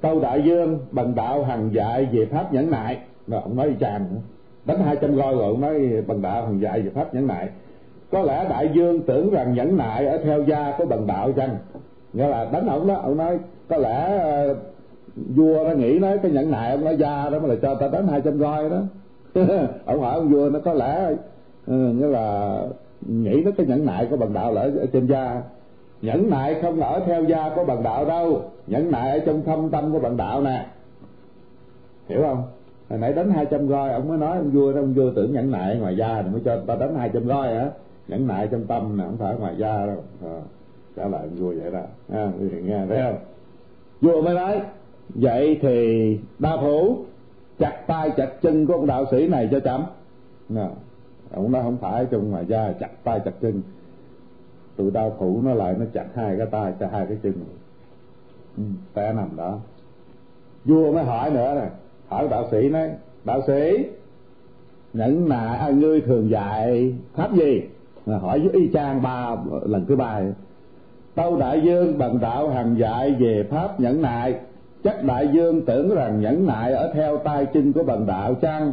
Câu đại dương bằng đạo hằng dạy về pháp nhẫn nại. Rồi ông nói chàng đánh hai trăm roi rồi mới nói bằng đạo hằng dạy về pháp nhẫn nại. Có lẽ đại dương tưởng rằng nhẫn nại ở theo gia có bằng đạo chăng? Nghĩa là đánh ông đó ông nói có lẽ uh, vua nó nghĩ nói cái nhẫn nại ông nói gia đó mà là cho ta đánh hai trăm roi đó. Ông hỏi ông vua nó có lẽ uh, nghĩa là nghĩ nó cái nhẫn nại có bằng đạo là ở, ở trên da nhẫn nại không ở theo da có bằng đạo đâu nhẫn nại ở trong thâm tâm của bằng đạo nè. Hiểu không? Hồi nãy đánh hai trăm roi ông mới nói ông vua đó ông vua tưởng nhẫn nại ngoài da thì mới cho ta đánh hai trăm roi hả? Nhẫn nại trong tâm nè không phải ngoài da đâu. À, trả lại ông vua vậy đó. À, nghe thấy không? Vua mới nói vậy thì đa phủ chặt tay chặt chân của ông đạo sĩ này cho chấm nè ông nói không phải trong ngoài da chặt tay chặt chân. Tụi đau phủ nó lại nó chặt hai cái tay cho hai cái chân. Ừ, té nằm đó. Vua mới hỏi nữa nè hỏi đạo sĩ nói đạo sĩ nhẫn nại à, ngươi thường dạy pháp gì? Mà hỏi với y chang ba lần thứ ba. Tâu đại dương bằng đạo hằng dạy về pháp nhẫn nại. Chắc đại dương tưởng rằng nhẫn nại ở theo tay chân của bằng đạo chăng?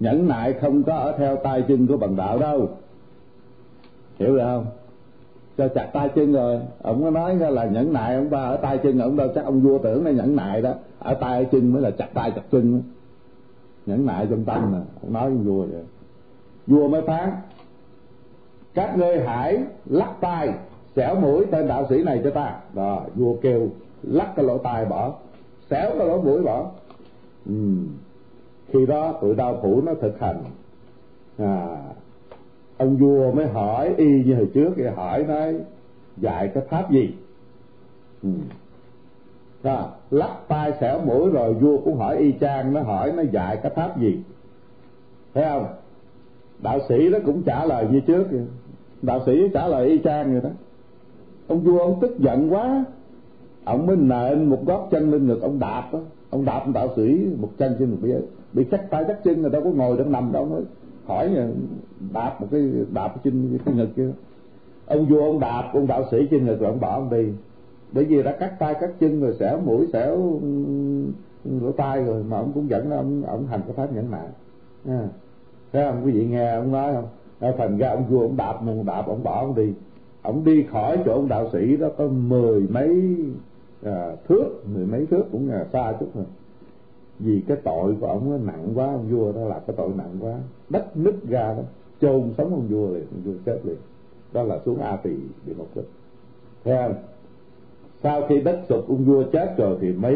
Nhẫn nại không có ở theo tay chân của bằng đạo đâu. Hiểu được không? Cho chặt tay chân rồi. Ông có nói là nhẫn nại ông ba, ở tay chân ông đâu, chắc ông vua tưởng là nhẫn nại đó. Ở tay chân mới là chặt tay chặt chân. Nhẫn nại trong tâm mà, ông nói với vua vậy. Vua mới phán, các ngươi hãy lắc tay, xẻo mũi tên đạo sĩ này cho ta. Đó, vua kêu, lắc cái lỗ tai bỏ xéo cái lỗ mũi bỏ. Ừ. khi đó tụi đau phủ nó thực hành. À ông vua mới hỏi y như hồi trước thì hỏi nói dạy cái pháp gì ừ. Rồi, lắc tay xẻo mũi rồi vua cũng hỏi y chang nó hỏi nó dạy cái pháp gì thấy không đạo sĩ nó cũng trả lời như trước vậy. đạo sĩ trả lời y chang vậy đó ông vua ông tức giận quá ông mới nện một gót chân lên ngực ông đạp đó. ông đạp đạo sĩ một chân trên một bia, bị chắc tay chắc chân rồi đâu có ngồi đâu nằm đâu nói khỏi ờ, đạp một cái đạp trên cái ngực kia. Ông vua ông đạp ông đạo sĩ trên ngực rồi ông bỏ ông đi. Bởi vì đã cắt tay cắt chân rồi xẻo mũi xẻo lỗ tai rồi mà ông cũng dẫn ông ông hành cái pháp nhẫn nại à. thấy không? Quý vị nghe ông nói không? Thành ra ông vua ông đạp mà ông đạp ông bỏ ông đi. Ông đi khỏi chỗ ông đạo sĩ đó có mười mấy à, thước mười mấy thước cũng là xa chút rồi vì cái tội của ông nó nặng quá ông vua đó là cái tội nặng quá. Đất nứt ra đó chôn sống ông vua liền ông vua chết liền. Đó là xuống a tỳ địa ngục lịch thấy không sau khi đất sụp ông vua chết rồi thì mấy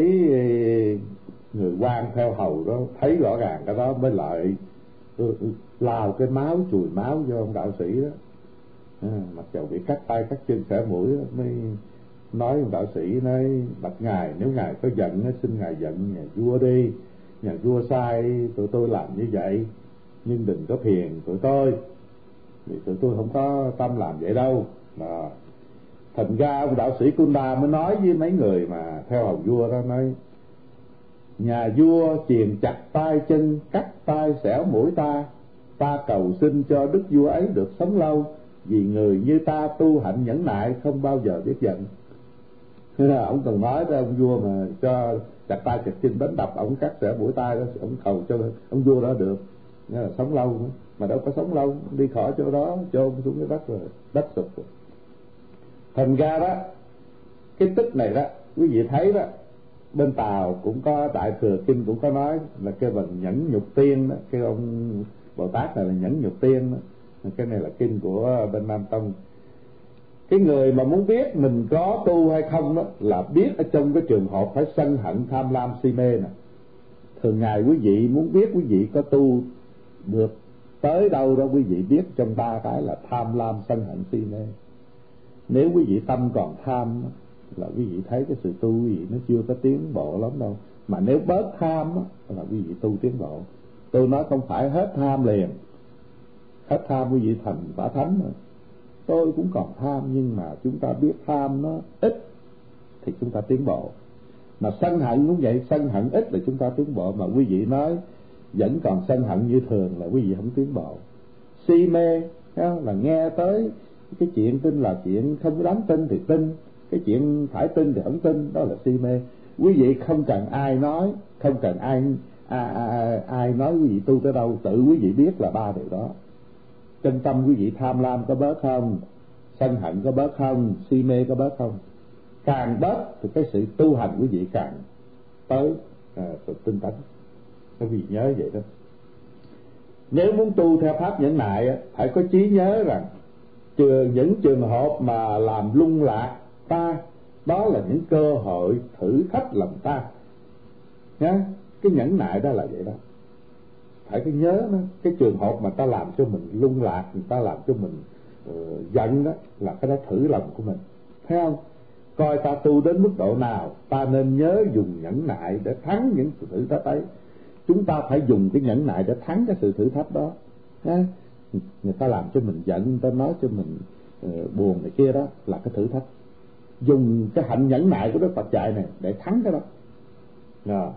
người quan theo hầu đó thấy rõ ràng cái đó mới lại ừ, ừ, lao cái máu chùi máu cho ông đạo sĩ đó. À, mặc dầu bị cắt tay cắt chân xẻ mũi đó, mới nói đạo sĩ, nói, bạch ngài, nếu ngài có giận xin ngài giận nhà vua đi. Nhà vua sai, tụi tôi làm như vậy. Nhưng đừng có phiền tụi tôi. Vì tụi tôi không có tâm làm vậy đâu. Đó. thành ra ông đạo sĩ Kunda mới nói với mấy người mà theo hầu vua đó, nói, nhà vua chiền chặt tay chân, cắt tay xẻo mũi ta. Ta cầu xin cho đức vua ấy được sống lâu. Vì người như ta tu hạnh nhẫn nại không bao giờ biết giận ông cần nói với ông vua mà cho chặt tay chặt chân đánh đập ông, cắt sẽ mũi tay đó, ông cầu cho ông vua đó được. Nghĩa là sống lâu nữa, mà đâu có sống lâu, đi khỏi chỗ đó, chôn xuống cái đất rồi, đất sụp. Rồi thành ra đó, cái tích này đó, quý vị thấy đó, bên tàu cũng có đại thừa kinh cũng có nói là cái phần nhẫn nhục tiên đó, cái ông bồ tát này là nhẫn nhục tiên đó. Cái này là kinh của bên nam tông cái người mà muốn biết mình có tu hay không đó là biết ở trong cái trường hợp phải sân hận tham lam si mê nè. Thường ngày quý vị muốn biết quý vị có tu được tới đâu đó quý vị biết trong ba cái là tham lam, sân hận, si mê. Nếu quý vị tâm còn tham là quý vị thấy cái sự tu quý vị nó chưa có tiến bộ lắm đâu. Mà nếu bớt tham là quý vị tu tiến bộ. Tôi nói không phải hết tham liền. Hết tham quý vị thành quả thánh rồi tôi cũng còn tham nhưng mà chúng ta biết tham nó ít thì chúng ta tiến bộ. Mà sân hận cũng vậy sân hận ít là chúng ta tiến bộ. Mà quý vị nói vẫn còn sân hận như thường là quý vị không tiến bộ. Si mê là nghe tới cái chuyện tin là chuyện không đáng tin thì tin cái chuyện phải tin thì không tin đó là si mê. Quý vị không cần ai nói không cần ai ai, ai, ai nói quý vị tu tới đâu tự quý vị biết là ba điều đó chân tâm quý vị tham lam có bớt không? Sân hận có bớt không? Si mê có bớt không? Càng bớt thì cái sự tu hành quý vị càng tới à, sự tinh tấn. Quý vị nhớ vậy đó. Nếu muốn tu theo pháp nhẫn nại phải có trí nhớ rằng trừ những trường hợp mà làm lung lạc ta đó là những cơ hội thử thách lòng ta. Nhá cái nhẫn nại đó là vậy đó phải cứ nhớ đó cái trường hợp mà ta làm cho mình lung lạc người ta làm cho mình uh, giận đó là cái đó thử lòng của mình. Thấy không? Coi ta tu đến mức độ nào ta nên nhớ dùng nhẫn nại để thắng những thử thách ấy. Chúng ta phải dùng cái nhẫn nại để thắng cái sự thử thách đó. Ha? người ta làm cho mình giận người ta nói cho mình uh, buồn này kia đó là cái thử thách. Dùng cái hạnh nhẫn nại của đức phật dạy này để thắng cái đó. À,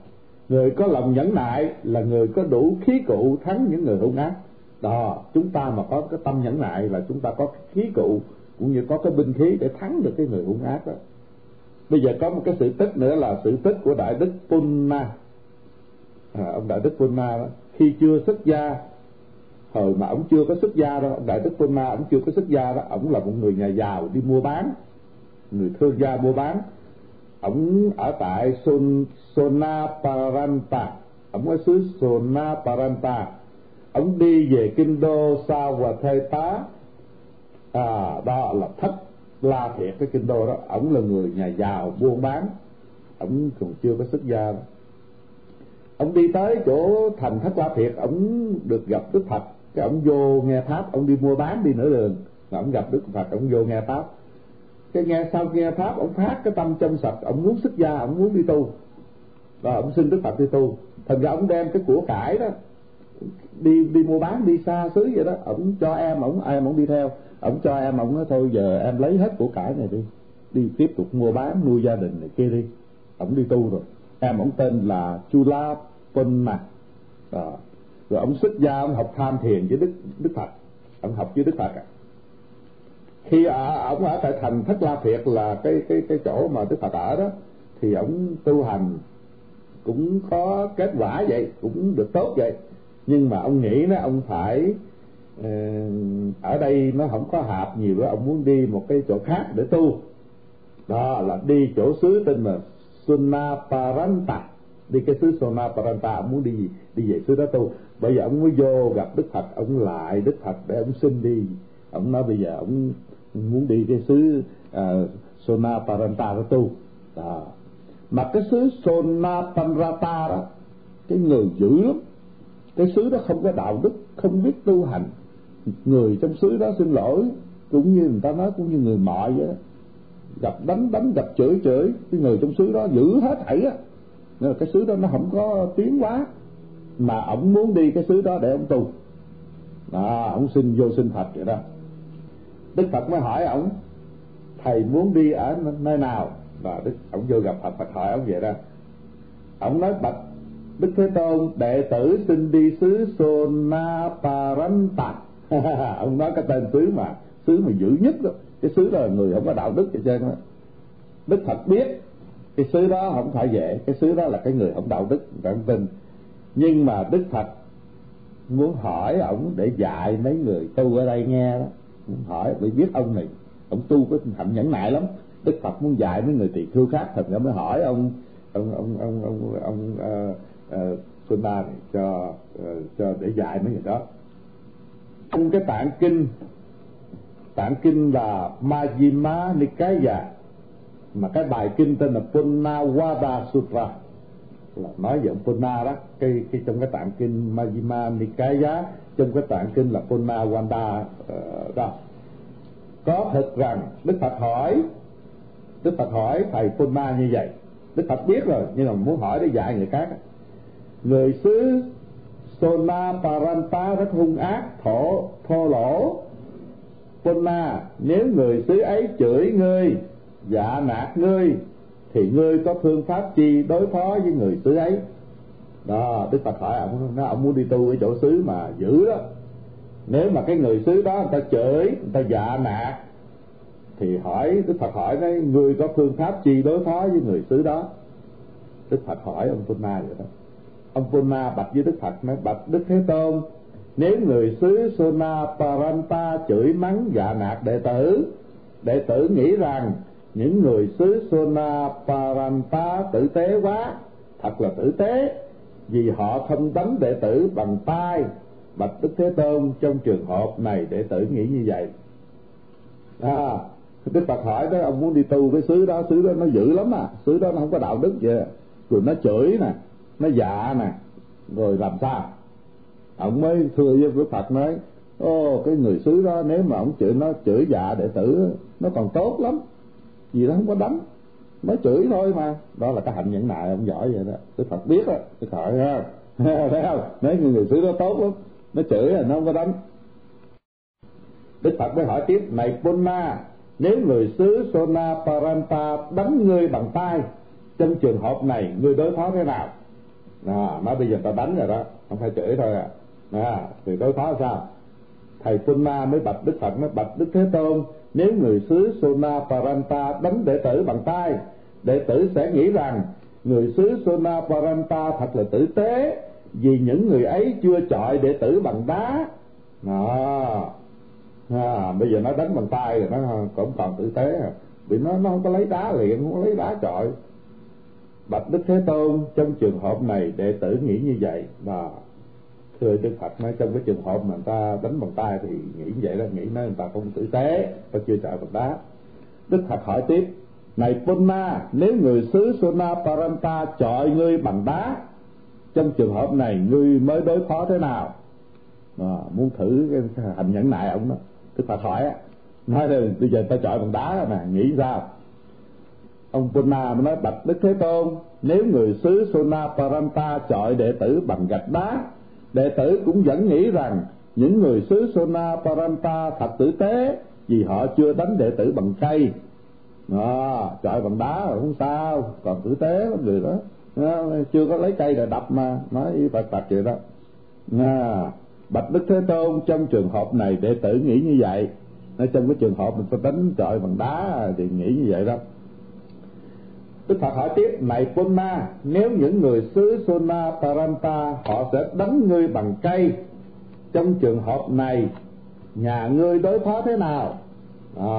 người có lòng nhẫn nại là người có đủ khí cụ thắng những người hung ác. Đó chúng ta mà có cái tâm nhẫn nại là chúng ta có cái khí cụ cũng như có cái binh khí để thắng được cái người hung ác đó. Bây giờ có một cái sự tích nữa là sự tích của đại đức Punna. À, ông đại đức Punna đó khi chưa xuất gia hồi mà ông chưa có xuất gia đâu đại đức Punna ông chưa có xuất gia đó ông là một người nhà giàu đi mua bán người thương gia mua bán ổng ở tại Sun Sonaparanta. Ổng ở xứ Sonaparanta. Ổng đi về kinh đô sao và thê tá à đó là thất la thiệt cái kinh đô đó. Ổng là người nhà giàu buôn bán. Ổng còn chưa có xuất gia. Ổng đi tới chỗ thành thất la thiệt ổng được gặp đức phật. Cái ổng vô nghe pháp ổng đi mua bán đi nửa đường. Mà ổng gặp đức phật ổng vô nghe pháp cái nghe, sau nghe pháp, ông phát cái tâm trong sạch. Ông muốn xuất gia, ông muốn đi tu. Và ông xin đức phật đi tu. Thành ra ông đem cái của cải đó, đi đi mua bán, đi xa xứ vậy đó. Ông cho em, ông em ông đi theo. Ông cho em, ông nói, thôi giờ em lấy hết của cải này đi. Đi tiếp tục mua bán, nuôi gia đình này kia đi. Ông đi tu rồi. Em, ông tên là Chula Ponma đó. rồi ông xuất gia, ông học tham thiền với đức đức phật. Ông học với đức phật à khi ổng ông ở tại thành thất la thiệt là cái cái cái chỗ mà đức phật ở đó, thì ông tu hành cũng có kết quả vậy, cũng được tốt vậy. Nhưng mà ông nghĩ nó ông phải ờ, ở đây nó không có hợp nhiều đó ông muốn đi một cái chỗ khác để tu. Đó là đi chỗ xứ tên là Sunaparanta. Đi cái xứ Sunaparanta, ông muốn đi gì đi về xứ đó tu. Bây giờ ông mới vô gặp Đức Phật, ông lại Đức Phật để ông xin đi. Ông nói bây giờ ông muốn đi cái xứ à, uh, Sonaparanta đó tu. Đó. mà cái xứ Sonaparanta đó cái người dữ lắm cái xứ đó không có đạo đức không biết tu hành. Người trong xứ đó xin lỗi cũng như người ta nói cũng như người mọi vậy đó. Gặp đánh đánh gặp chửi chửi cái người trong xứ đó giữ hết thảy á. Nên là cái xứ đó nó không có tiến quá, mà ổng muốn đi cái xứ đó để ông tu. À ổng xin vô xin phật vậy đó đức phật mới hỏi ổng, thầy muốn đi ở nơi nào? Và đức, ổng vô gặp phật phật hỏi ổng vậy đó. Ổng nói, bạch, đức thế tôn, đệ tử xin đi xứ sonaparanta ông nói cái tên xứ mà xứ mà dữ nhất đó. Cái xứ đó là người không có đạo đức vậy trên đó đức phật biết cái xứ đó không phải dễ, cái xứ đó là cái người không đạo đức không tin nhưng mà đức phật muốn hỏi ổng để dạy mấy người tu ở đây nghe đó hỏi bị biết ông này ông tu có hạnh nhẫn nại lắm. Đức phật muốn dạy mấy người tỳ khưu khác thật ra mới hỏi ông ông ông ông ông ông uh, uh, này cho uh, cho để dạy mấy người đó. Trong cái tạng kinh tạng kinh là Majjhima Nikaya mà cái bài kinh tên là Punnawada Sutra là nói về ông Puna đó. Cái, cái trong cái tạng kinh Majjhima Nikaya trong cái tạng kinh là Punnawada uh, ờ, đó. Có thật rằng Đức Phật hỏi Đức Phật hỏi thầy Puna như vậy. Đức Phật biết rồi nhưng mà muốn hỏi để dạy người khác. Người xứ Sona Paranta rất hung ác thổ thô lỗ. Puna nếu người xứ ấy chửi ngươi dạ nạt ngươi thì ngươi có phương pháp chi đối phó với người xứ ấy. Đó, đức phật hỏi ông, nó ông muốn đi tu ở chỗ xứ mà giữ đó. Nếu mà cái người xứ đó người ta chửi, người ta dạ nạt, thì hỏi, đức phật hỏi đấy ngươi có phương pháp chi đối phó với người xứ đó? Đức phật hỏi ông Punna vậy đó. Ông Punna bạch với đức phật, nói, bạch đức thế tôn, nếu người xứ Sona Paranta chửi mắng dạ nạt đệ tử đệ tử nghĩ rằng những người xứ Sona Paranta tử tế quá, thật là tử tế, vì họ không đánh đệ tử bằng tay bạch đức thế tôn trong trường hợp này đệ tử nghĩ như vậy. À đức phật hỏi đó ông muốn đi tu cái xứ đó xứ đó nó dữ lắm à xứ đó nó không có đạo đức vậy. Rồi nó chửi nè, nó dạ nè, rồi làm sao? Ông mới thưa với đức phật nói, ô, cái người xứ đó, nếu mà ông chửi nó, chửi dạ đệ tử, nó còn tốt lắm vì nó không có đánh. Nó chửi thôi mà. Đó là cái hạnh nhẫn nại ông giỏi vậy đó. Đức phật biết á đức phật ha thấy không? Nếu người, người xứ đó tốt lắm. Nó chửi là nó không có đánh. Đức phật mới hỏi tiếp này punna nếu người xứ sona paranta đánh ngươi bằng tay trong trường hợp này ngươi đối phó thế nào? À, nói bây giờ ta đánh rồi đó. Không phải chửi thôi à, à thì đối phó sao? Thầy punna mới bạch đức phật mới bạch đức thế tôn nếu người xứ Sona Paranta đánh đệ tử bằng tay đệ tử sẽ nghĩ rằng người xứ Sona Paranta thật là tử tế vì những người ấy chưa chọi đệ tử bằng đá. À, à, bây giờ nó đánh bằng tay rồi nó cũng còn tử tế. À. vì nó nó không có lấy đá liền không có lấy đá chọi. Bạch đức thế tôn trong trường hợp này đệ tử nghĩ như vậy. À thưa đức phật nói trong cái trường hợp mà người ta đánh bằng tay thì nghĩ vậy đó nghĩ nói người ta không tử tế ta chưa trợ bằng đá. Đức phật hỏi tiếp này Punna nếu người xứ Sona Paranta chọi ngươi bằng đá trong trường hợp này ngươi mới đối phó thế nào? À, muốn thử cái hành nhẫn nại ông đó đức phật hỏi nói là bây giờ ta chọi bằng đá nè nghĩ sao? Ông Punna mới nói bạch đức thế tôn nếu người xứ Sona Paranta chọi đệ tử bằng gạch đá đệ tử cũng vẫn nghĩ rằng những người xứ Sona Paranta thật tử tế vì họ chưa đánh đệ tử bằng cây. À, trời bằng đá rồi không sao. Còn tử tế lắm người đó. À, chưa có lấy cây để đập mà nói y phật phật vậy đó. À, bạch đức thế tôn trong trường hợp này đệ tử nghĩ như vậy. Nói trong cái trường hợp mình phải đánh trời bằng đá thì nghĩ như vậy đó. Đức Phật hỏi tiếp, này Puna, nếu những người xứ Sona Paranta họ sẽ đánh ngươi bằng cây, trong trường hợp này, nhà ngươi đối phó thế nào? À,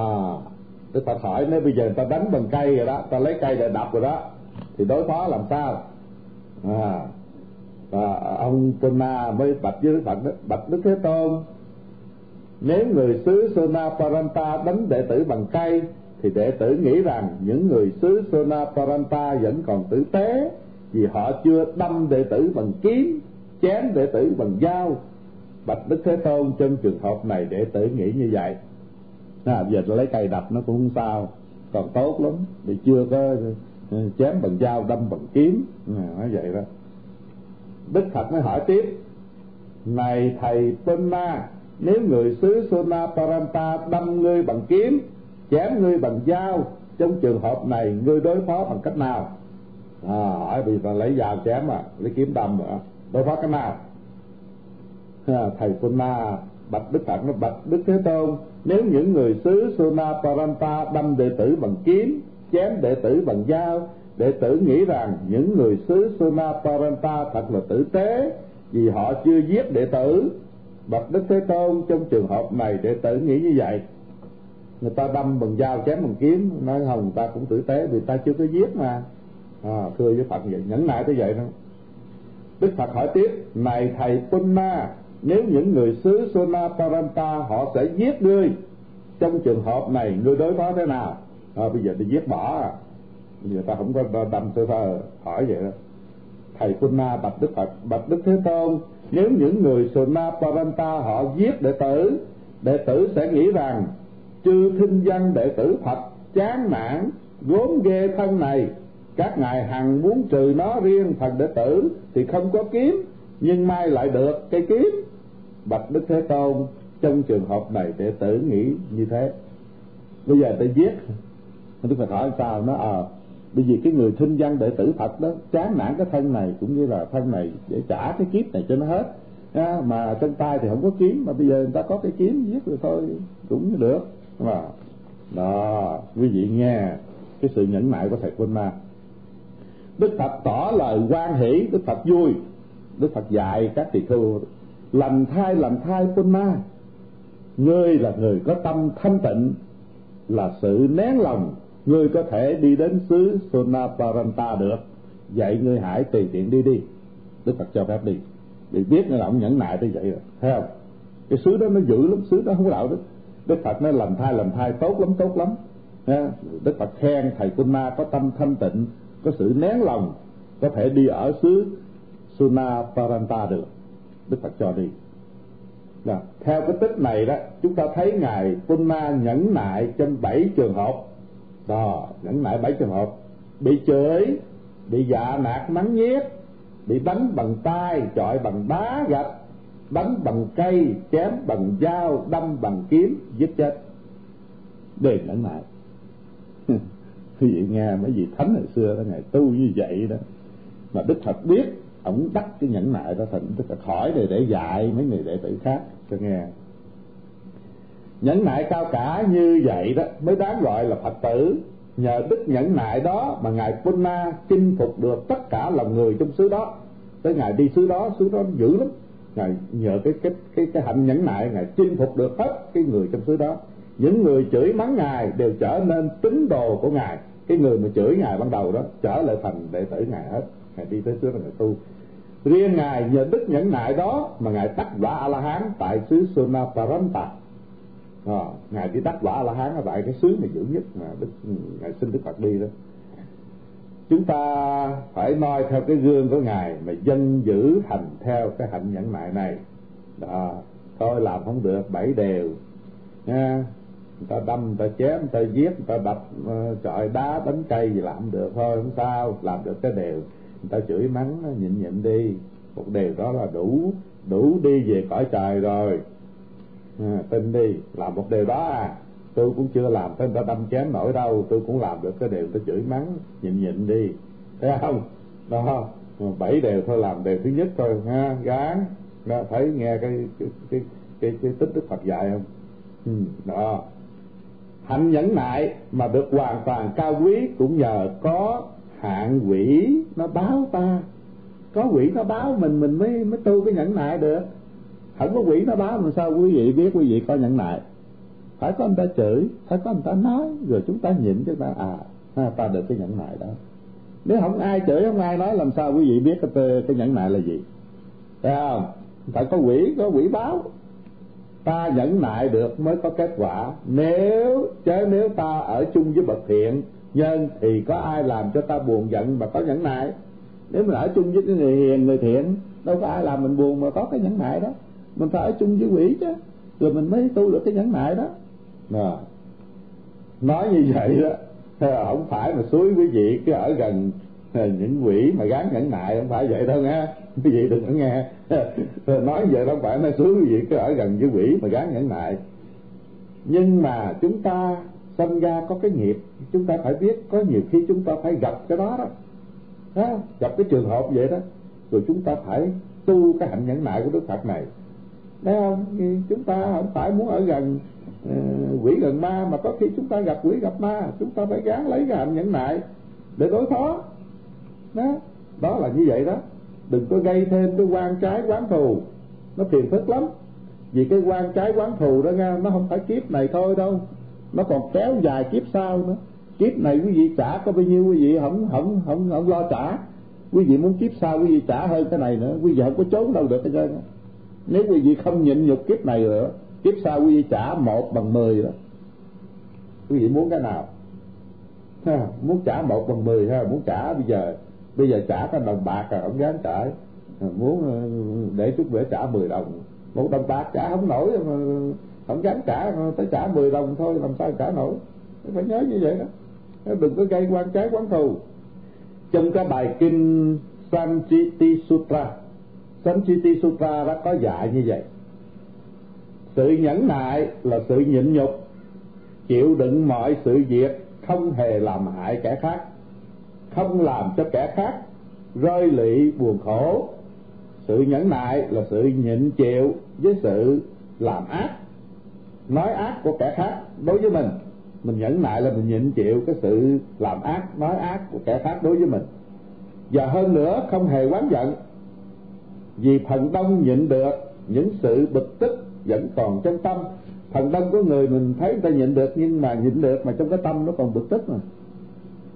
Đức Phật hỏi nếu bây giờ người ta đánh bằng cây rồi đó, ta lấy cây để đập rồi đó, thì đối phó làm sao? À, và ông Puna mới bạch với Đức Phật đó, bạch Đức Thế Tôn, nếu người xứ Sona Paranta đánh đệ tử bằng cây thì đệ tử nghĩ rằng những người xứ Sona Paranta vẫn còn tử tế vì họ chưa đâm đệ tử bằng kiếm chém đệ tử bằng dao. Bạch đức thế tôn trong trường hợp này đệ tử nghĩ như vậy. À, giờ lấy cây đập nó cũng không sao. Còn tốt lắm vì chưa có ờ, chém bằng dao đâm bằng kiếm. À, nói vậy đó. Đức phật mới hỏi tiếp này thầy Pena nếu người xứ Sona Paranta đâm ngươi bằng kiếm chém ngươi bằng dao. Trong trường hợp này ngươi đối phó bằng cách nào? À, hỏi vì là lấy dao chém à? Lấy kiếm đâm à? Đối phó cách nào? À, thầy Puna bạch đức phật nó bạch đức thế tôn. Nếu những người xứ Suna Paranta đâm đệ tử bằng kiếm chém đệ tử bằng dao đệ tử nghĩ rằng những người xứ Suna Paranta thật là tử tế vì họ chưa giết đệ tử. Bạch đức thế tôn trong trường hợp này đệ tử nghĩ như vậy người ta đâm bằng dao chém bằng kiếm nói không người ta cũng tử tế vì ta chưa có giết mà. À, thưa với phật vậy nhẫn nại tới vậy đó. Đức phật hỏi tiếp này thầy punna nếu những người xứ sona paranta họ sẽ giết ngươi trong trường hợp này ngươi đối phó thế nào? À, bây giờ đi giết bỏ à. Bây giờ ta không có đâm sơ sơ hỏi vậy đó. Thầy punna bạch đức phật bạch đức thế tôn nếu những người sona paranta họ giết đệ tử đệ tử sẽ nghĩ rằng chư thinh văn đệ tử Phật chán nản gốm ghê thân này. Các ngài hằng muốn trừ nó riêng phần đệ tử thì không có kiếm nhưng mai lại được cây kiếm. Bạch đức thế tôn trong trường hợp này đệ tử nghĩ như thế. Bây giờ ta giết. Đức phật hỏi sao? Nó ờ à, bởi vì cái người thinh văn đệ tử phật đó chán nản cái thân này cũng như là thân này để trả cái kiếp này cho nó hết. À, mà trên tay thì không có kiếm mà bây giờ người ta có cái kiếm giết rồi thôi cũng được. Vâng mà đó, quý vị nghe cái sự nhẫn nại của thầy quân ma đức phật tỏ lời quan hỷ, đức phật vui. Đức phật dạy các tỳ khưu, lành thai lành thai quân ma. Ngươi là người có tâm thanh tịnh, là sự nén lòng. Ngươi có thể đi đến xứ Sonaparanta được. Vậy ngươi hãy tùy tiện đi đi. Đức phật cho phép đi. Vì biết là ông nhẫn nại tới vậy rồi, thấy không? Cái xứ đó nó dữ lắm, xứ đó không có đạo đức đức phật nói làm thai làm thai, tốt lắm tốt lắm. Đức phật khen thầy cung ma có tâm thanh tịnh, có sự nén lòng, có thể đi ở xứ suna paranta được. Đức phật cho đi. Đó. theo cái tích này đó, chúng ta thấy ngài Punna nhẫn nại trong bảy trường hợp. Đó, nhẫn nại bảy trường hợp. Bị chửi, bị dạ nạt mắng nhiếc, bị đánh bằng tay, chọi bằng đá gạch đánh bằng cây, chém bằng dao, đâm bằng kiếm, giết chết. Đều nhẫn nại quý vị nghe mấy vị thánh hồi xưa đó ngày tu như vậy đó, mà đức phật biết ổng đắc cái nhẫn nại đó, thành đức phật hỏi để để dạy mấy người đệ tử khác cho nghe. Nhẫn nại cao cả như vậy đó, mới đáng gọi là phật tử. Nhờ đức nhẫn nại đó mà ngài Punna chinh phục được tất cả lòng người trong xứ đó. Tới ngài đi xứ đó xứ đó dữ lắm ngài nhờ cái cái cái cái hạnh nhẫn nại ngài chinh phục được hết cái người trong xứ đó. Những người chửi mắng ngài đều trở nên tín đồ của ngài. Cái người mà chửi ngài ban đầu đó trở lại thành đệ tử ngài hết. Ngài đi tới xứ là ngài tu. Riêng ngài nhờ đức nhẫn nại đó mà ngài đắc quả a la hán tại xứ sunaparanta à, ờ, ngài đi đắc quả a la hán ở tại cái xứ mà dữ nhất mà đức ừ, ngài xin đức phật đi đó chúng ta phải noi theo cái gương của ngài mà dân giữ hành theo cái hạnh nhẫn nại này. Đó thôi làm không được bảy đều. Nha người ta đâm người ta chém người ta giết người ta đập ờ, trọi đá đánh cây gì làm không được thôi không sao làm được cái đều. Người ta chửi mắng nhịn nhịn đi. Một đều đó là đủ đủ đi về cõi trời rồi. À, tin đi làm một điều đó à tôi cũng chưa làm tới người ta đâm chém nổi đâu. Tôi cũng làm được cái điều tôi chửi mắng nhịn nhịn đi. Thấy không? Đó. Bảy đều thôi làm đều thứ nhất thôi ha gán. Đó, thấy nghe cái cái cái cái, cái tích đức Phật dạy không? Ừ, đó. Hạnh nhẫn nại mà được hoàn toàn cao quý cũng nhờ có hạng quỷ nó báo ta. Có quỷ nó báo mình mình mới mới tu cái nhẫn nại được. Không có quỷ nó báo làm sao quý vị biết quý vị có nhẫn nại? Phải có anh ta chửi phải có anh ta nói rồi chúng ta nhịn chúng ta à ha, ta được cái nhẫn nại đó. Nếu không ai chửi không ai nói làm sao quý vị biết cái, cái nhẫn nại là gì? Phải không? Phải có quỷ có quỷ báo. Ta nhẫn nại được mới có kết quả. Nếu chứ nếu ta ở chung với bậc thiện nhân thì có ai làm cho ta buồn giận mà có nhẫn nại? Nếu mình ở chung với cái người hiền người thiện đâu có ai làm mình buồn mà có cái nhẫn nại đó. Mình phải ở chung với quỷ chứ rồi mình mới tu được cái nhẫn nại đó à. nói như vậy đó không phải mà suối quý vị cứ ở gần những quỷ mà gán nhẫn nại không phải vậy đâu nghe. Quý vị đừng có nghe. Nói vậy không phải nói suối quý vị cứ ở gần với quỷ mà gán nhẫn nại. Nhưng mà chúng ta sinh ra có cái nghiệp chúng ta phải biết có nhiều khi chúng ta phải gặp cái đó đó. Đó, gặp cái trường hợp vậy đó. Rồi chúng ta phải tu cái hạnh nhẫn nại của đức phật này. Thấy không? Chúng ta không phải muốn ở gần Ừ, quỷ gần ma mà có khi chúng ta gặp quỷ gặp ma, chúng ta phải gán lấy cái hạnh nhẫn nại để đối phó. Đó đó là như vậy đó. Đừng có gây thêm cái quan trái quán thù. Nó phiền phức lắm. Vì cái quan trái quán thù đó nghe nó không phải kiếp này thôi đâu. Nó còn kéo dài kiếp sau nữa. Kiếp này quý vị trả có bao nhiêu quý vị không không không không lo trả. Quý vị muốn kiếp sau quý vị trả hơn cái này nữa. Quý vị không có trốn đâu được hết trơn nếu quý vị không nhịn nhục kiếp này nữa kiếp sau quý vị trả một bằng mười đó. Quý vị muốn cái nào? Ha, muốn trả một bằng mười ha muốn trả bây giờ bây giờ trả cái đồng bạc rồi ông dám trả. Muốn ờ, để chút bữa trả 10 đồng. Một đồng bạc trả không nổi mà không dám trả ờ, tới trả 10 đồng thôi làm sao trả nổi? Phải nhớ như vậy đó. Đừng có gây quan trái quán thù. Trong cái bài kinh Sanchiti Sutra Sanchiti Sutra đã có dạy như vậy sự nhẫn nại là sự nhịn nhục. Chịu đựng mọi sự việc không hề làm hại kẻ khác. Không làm cho kẻ khác rơi lụy, buồn khổ. Sự nhẫn nại là sự nhịn chịu với sự làm ác. Nói ác của kẻ khác đối với mình mình nhẫn nại là mình nhịn chịu cái sự làm ác, nói ác của kẻ khác đối với mình. Và hơn nữa, không hề oán giận. Vì phần đông nhịn được những sự bực tức vẫn còn trong tâm. Phần đông của người mình thấy người ta nhịn được nhưng mà nhịn được mà trong cái tâm nó còn bực tức mà.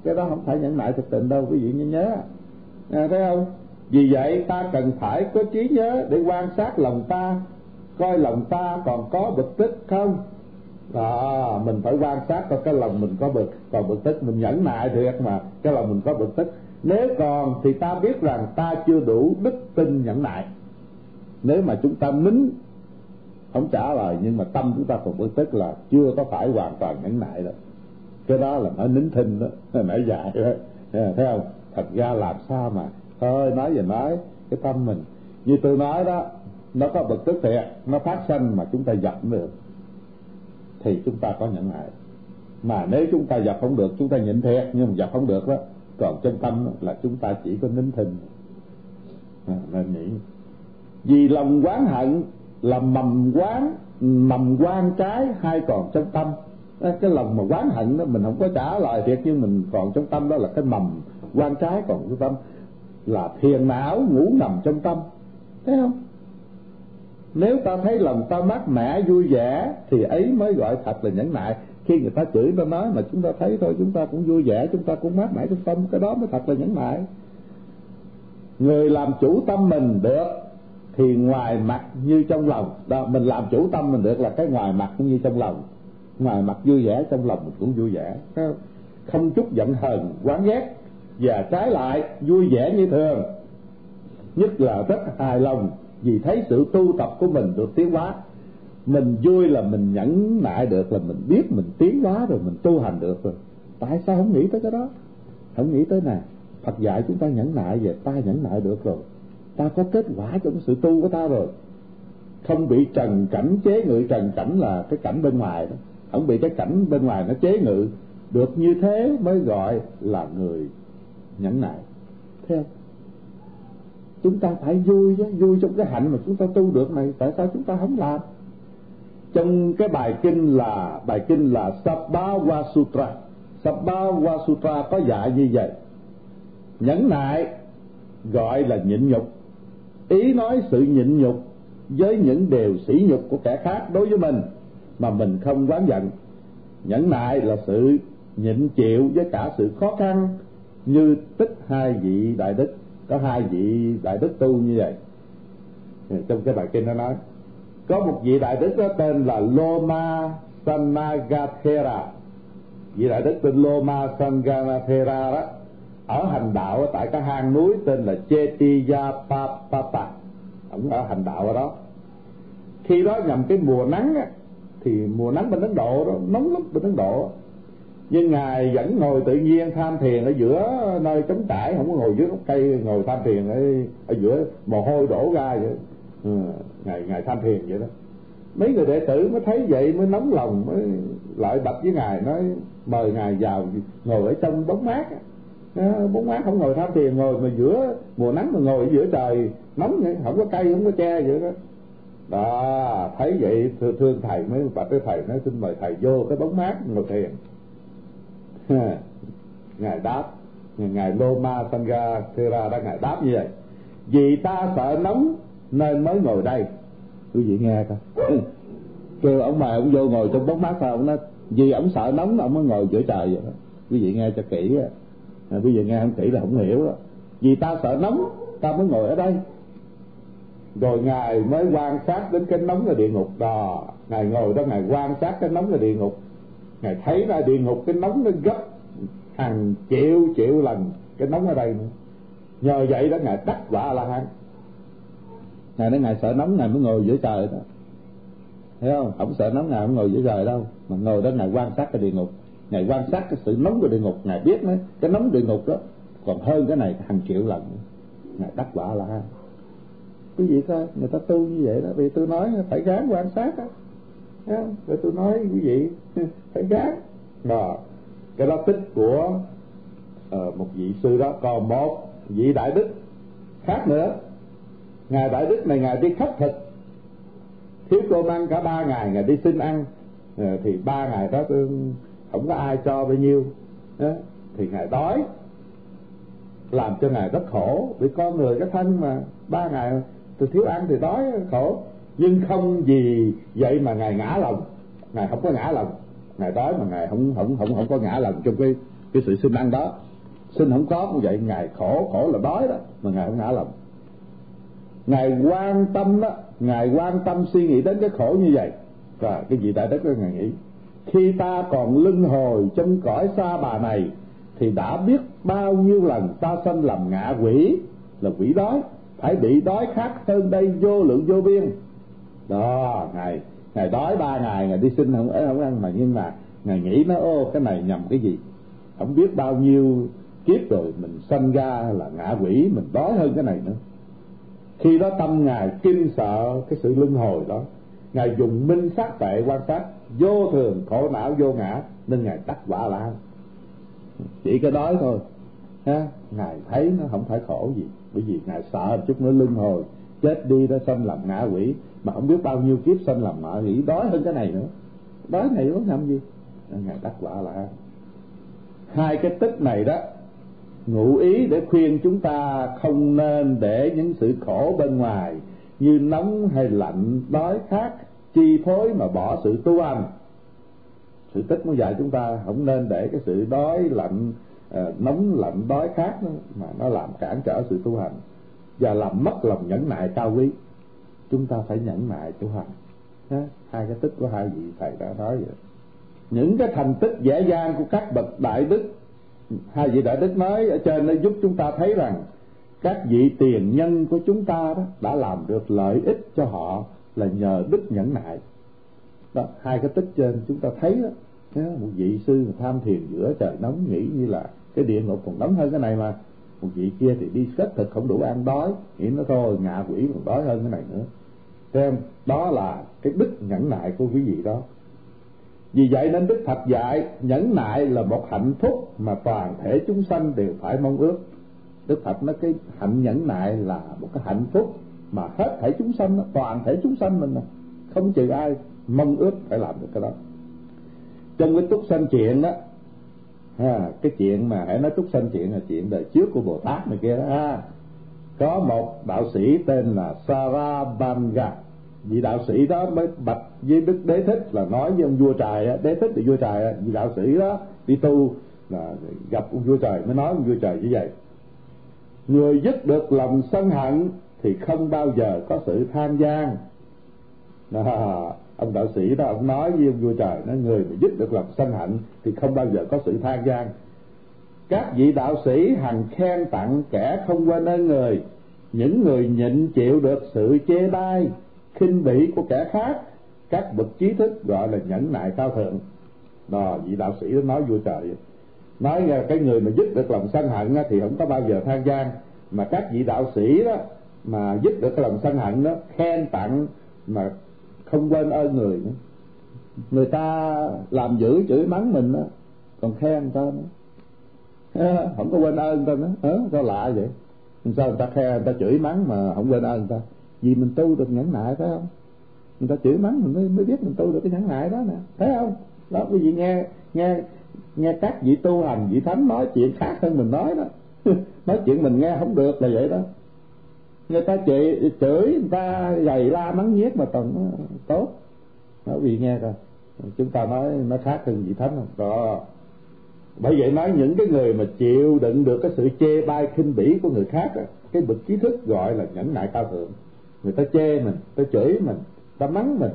Cái đó không phải nhẫn nại thực tình đâu quý vị nhớ nhớ. À, thấy không? Vì vậy ta cần phải có trí nhớ để quan sát lòng ta coi lòng ta còn có bực tức không? Đó, mình phải quan sát coi cái lòng mình có bực còn bực tức. Mình nhẫn nại thiệt mà cái lòng mình có bực tức. Nếu còn thì ta biết rằng ta chưa đủ đức tin nhẫn nại. Nếu mà chúng ta nín không trả lời nhưng mà tâm chúng ta còn bực tức là chưa có phải hoàn toàn nhẫn nại đâu. Cái đó là nói nín thinh đó nãy dạy đó. Thấy không? Thật ra làm sao mà? Thôi nói về nói cái tâm mình. Như tôi nói đó nó có bực tức thiệt nó phát sinh mà chúng ta dập được thì chúng ta có nhẫn nại. Mà nếu chúng ta dập không được chúng ta nhịn thiệt nhưng mà dập không được đó còn trong tâm là chúng ta chỉ có nín thinh. À, nên nghĩ. Vì lòng quán hận là mầm quán, mầm quan trái hay còn trong tâm. Cái lòng mà quán hận đó, mình không có trả lời thiệt, nhưng mình còn trong tâm đó là cái mầm quan trái còn trong tâm. Là thiền não ngủ nằm trong tâm. Thấy không? Nếu ta thấy lòng ta mát mẻ, vui vẻ, thì ấy mới gọi thật là nhẫn nại. Khi người ta chửi ta nói mà chúng ta thấy thôi, chúng ta cũng vui vẻ, chúng ta cũng mát mẻ trong tâm, cái đó mới thật là nhẫn nại. Người làm chủ tâm mình được thì ngoài mặt như trong lòng, đó, mình làm chủ tâm mình được là cái ngoài mặt cũng như trong lòng. Ngoài mặt vui vẻ, trong lòng mình cũng vui vẻ. Không chút giận hờn, quán ghét và trái lại vui vẻ như thường. Nhất là rất hài lòng vì thấy sự tu tập của mình được tiến hóa. Mình vui là mình nhẫn nại được, là mình biết mình tiến hóa rồi mình tu hành được rồi. Tại sao không nghĩ tới cái đó? Không nghĩ tới nè. Phật dạy chúng ta nhẫn nại về, ta nhẫn nại được rồi ta có kết quả trong sự tu của ta rồi. Không bị trần cảnh chế ngự, trần cảnh là cái cảnh bên ngoài đó. Không bị cái cảnh bên ngoài nó chế ngự, được như thế mới gọi là người nhẫn nại. Theo chúng ta phải vui chứ, vui trong cái hạnh mà chúng ta tu được này, tại sao chúng ta không làm? Trong cái bài kinh là, bài kinh là Sabbawa Sutra Sabbawa Sutra có dạy như vậy. Nhẫn nại gọi là nhịn nhục ý nói sự nhịn nhục với những điều sỉ nhục của kẻ khác đối với mình mà mình không quán giận. Nhẫn nại là sự nhịn chịu với cả sự khó khăn, như tích hai vị đại đức, có hai vị đại đức tu như vậy. Trong cái bài kinh nó nói, có một vị đại đức đó tên là Loma Sanagathera vị đại đức tên Loma Sanagathera đó ở hành đạo tại cái hang núi tên là Chetiyapapapa ông ở hành đạo ở đó. Khi đó nhằm cái mùa nắng á, thì mùa nắng bên Ấn Độ đó nóng lắm bên Ấn Độ. Nhưng ngài vẫn ngồi tự nhiên tham thiền ở giữa nơi trống trải không có ngồi dưới gốc cây ngồi tham thiền ở, ở giữa mồ hôi đổ ra vậy. Ừ, ngài ngài tham thiền vậy đó. Mấy người đệ tử mới thấy vậy mới nóng lòng mới lại bạch với ngài nói mời ngài vào ngồi ở trong bóng mát Ờ, bóng mát không ngồi tham thiền ngồi mà giữa mùa nắng mà ngồi giữa trời nóng vậy không có cây không có che vậy đó. Đó thấy vậy thưa, thương thầy mới bạch với thầy nói xin mời thầy vô cái bóng mát ngồi thiền. Ngài đáp ngài Loma Sangha Thera đã ngài đáp như vậy vì ta sợ nóng nên mới ngồi đây. Quý vị nghe coi. Kêu ông bà ông vô ngồi trong bóng mát sao ông nói vì ông sợ nóng ông mới ngồi giữa trời vậy đó. Quý vị nghe cho kỹ à, bây giờ nghe không kỹ là không hiểu đó. Vì ta sợ nóng ta mới ngồi ở đây. Rồi ngài mới quan sát đến cái nóng ở địa ngục đó. Ngài ngồi đó ngài quan sát cái nóng ở địa ngục. Ngài thấy ra địa ngục cái nóng nó gấp hàng triệu triệu lần cái nóng ở đây nữa. Nhờ vậy đó ngài đắc quả la hán ngài nói ngài sợ nóng ngài mới ngồi giữa trời đó. Thấy không? Không sợ nóng ngài không ngồi giữa trời đâu mà ngồi đó ngài quan sát cái địa ngục ngài quan sát cái sự nóng của địa ngục ngài biết đấy cái nóng địa ngục đó. Còn hơn cái này hàng triệu lần ngài đắc quả là cái quý vị coi người ta tu như vậy đó vì tôi nói phải gán quan sát á. Rồi tôi nói quý vị phải gán. Đó cái đó tích của uh, một vị sư đó còn một vị đại đức khác nữa. Ngài đại đức này ngài đi khất thực. Thiếu cơm ăn cả ba ngày ngài đi xin ăn. Ờ, thì ba ngày đó tôi không có ai cho bao nhiêu. Đó. thì ngài đói, làm cho ngài rất khổ. Vì con người cái thân mà, ba ngày tôi thiếu ăn thì đói, khổ. Nhưng không vì vậy mà ngài ngã lòng. Ngài không có ngã lòng. Ngài đói mà ngài không không không không có ngã lòng trong cái cái sự xin ăn đó. Xin không có như vậy, ngài khổ khổ là đói đó, mà ngài không ngã lòng. Ngài quan tâm đó ngài quan tâm suy nghĩ đến cái khổ như vậy. Và cái gì đại đức đó ngài nghĩ khi ta còn lưng hồi trong cõi xa bà này, thì đã biết bao nhiêu lần ta sanh làm ngạ quỷ. Là quỷ đói, phải bị đói khát hơn đây vô lượng vô biên. Đó, ngài ngài đói ba ngày, ngài đi xin không ấy không ăn mà nhưng mà ngài nghĩ nó, ô, cái này nhầm cái gì? Không biết bao nhiêu kiếp rồi mình sanh ra là ngạ quỷ, mình đói hơn cái này nữa. Khi đó tâm ngài kinh sợ cái sự luân hồi đó. Ngài dùng minh sát tuệ quan sát vô thường, khổ não, vô ngã, nên ngài tắt quả la chỉ cái đói thôi. Ha, ngài thấy nó không phải khổ gì, bởi vì ngài sợ chút nữa luân hồi, chết đi đó sanh làm ngạ quỷ, mà không biết bao nhiêu kiếp sanh làm ngạ quỷ đói hơn cái này nữa. Đói này nó làm gì? Ngài đắc quả là hai cái tích này đó, ngụ ý để khuyên chúng ta không nên để những sự khổ bên ngoài như nóng hay lạnh, đói khát chi phối mà bỏ sự tu hành. Sự tích muốn dạy chúng ta không nên để cái sự đói lạnh ờ, nóng lạnh, đói khát mà nó làm cản trở sự tu hành. Và làm mất lòng nhẫn nại cao quý. Chúng ta phải nhẫn nại tu hành. Hai cái tích của hai vị thầy đã nói vậy. Những cái thành tích dễ dàng của các bậc đại đức, hai vị đại đức nói ở trên nó giúp chúng ta thấy rằng các vị tiền nhân của chúng ta đó đã làm được lợi ích cho họ là nhờ đức nhẫn nại. Đó, hai cái tích trên chúng ta thấy đó một vị sư tham thiền giữa trời nóng nghĩ như là cái địa ngục còn nóng hơn cái này mà. Một vị kia thì đi khất thực không đủ ăn đói, nghĩ nó thôi, ngạ quỷ còn đói hơn cái này nữa. Xem đó là cái đức nhẫn nại của quý vị đó. Vì vậy nên đức phật dạy, nhẫn nại là một hạnh phúc mà toàn thể chúng sanh đều phải mong ước. Đức phật nói cái hạnh nhẫn nại là một cái hạnh phúc mà hết thể chúng sanh toàn thể chúng sanh mình không trừ ai mong ước phải làm được cái đó. Trong cái túc sanh chuyện đó ha, cái chuyện mà hãy nói túc sanh chuyện là chuyện đời trước của bồ tát này kia đó ha. có một đạo sĩ tên là Sarabanga vị đạo sĩ đó mới bạch với đức đế thích là nói với ông vua trời đế thích thì vua trời vị đạo sĩ đó đi tu là gặp ông vua trời mới nói ông vua trời như vậy. Người dứt được lòng sân hận thì không bao giờ có sự than gian đó, ông đạo sĩ đó ông nói với ông vua trời nói người mà dứt được lòng sân hận thì không bao giờ có sự than gian các vị đạo sĩ hằng khen tặng kẻ không quên ơn người. Những người nhịn chịu được sự chê bai khinh bỉ của kẻ khác các bậc trí thức gọi là nhẫn nại cao thượng. Đó vị đạo sĩ đó nói vua trời nói ra cái người mà dứt được lòng sân hận thì không có bao giờ than gian mà các vị đạo sĩ đó mà giúp được cái lòng sân hận đó khen tặng mà không quên ơn người nữa. Người ta làm dữ chửi mắng mình đó còn khen người ta nữa không có quên ơn người ta nữa. Ờ, sao lạ vậy? Sao người ta khen người ta chửi mắng mà không quên ơn người ta vì mình tu được nhẫn nại phải không? Người ta chửi mắng mình mới mới biết mình tu được cái nhẫn nại đó nè. Thấy không? Đó quý vị nghe nghe nghe các vị tu hành vị thánh nói chuyện khác hơn mình nói đó. Nói chuyện mình nghe không được là vậy đó người ta chửi chửi, người ta gầy la, mắng nhiếc mà toàn tốt. Nói vì nghe rồi chúng ta nói nó khác hơn vị thánh không? Đó. Bởi vậy nói những cái người mà chịu đựng được cái sự chê bai khinh bỉ của người khác cái bậc trí thức gọi là nhẫn nại cao thượng. Người ta chê mình, ta chửi mình, ta mắng mình,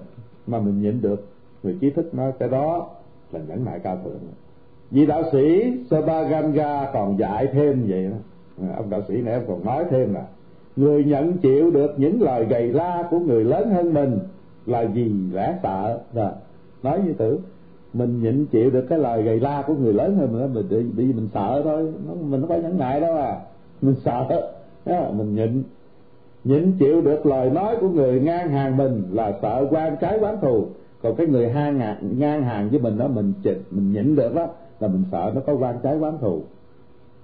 mà mình nhịn được. Người trí thức nói cái đó là nhẫn nại cao thượng. Vị đạo sĩ Sabaganga còn dạy thêm vậy đó. Ông đạo sĩ này còn nói thêm là người nhận chịu được những lời gầy la của người lớn hơn mình là gì lẽ sợ. Và nói như tử mình nhịn chịu được cái lời gầy la của người lớn hơn mình mình đi mình sợ thôi. Mình không phải nhẫn nại đâu à. Mình sợ. Đó, mình nhịn. Nhịn chịu được lời nói của người ngang hàng mình là sợ quan trái quán thù. Còn cái người hang ngang, ngang hàng với mình đó mình chịu mình nhịn được đó là mình sợ nó có quan trái quán thù.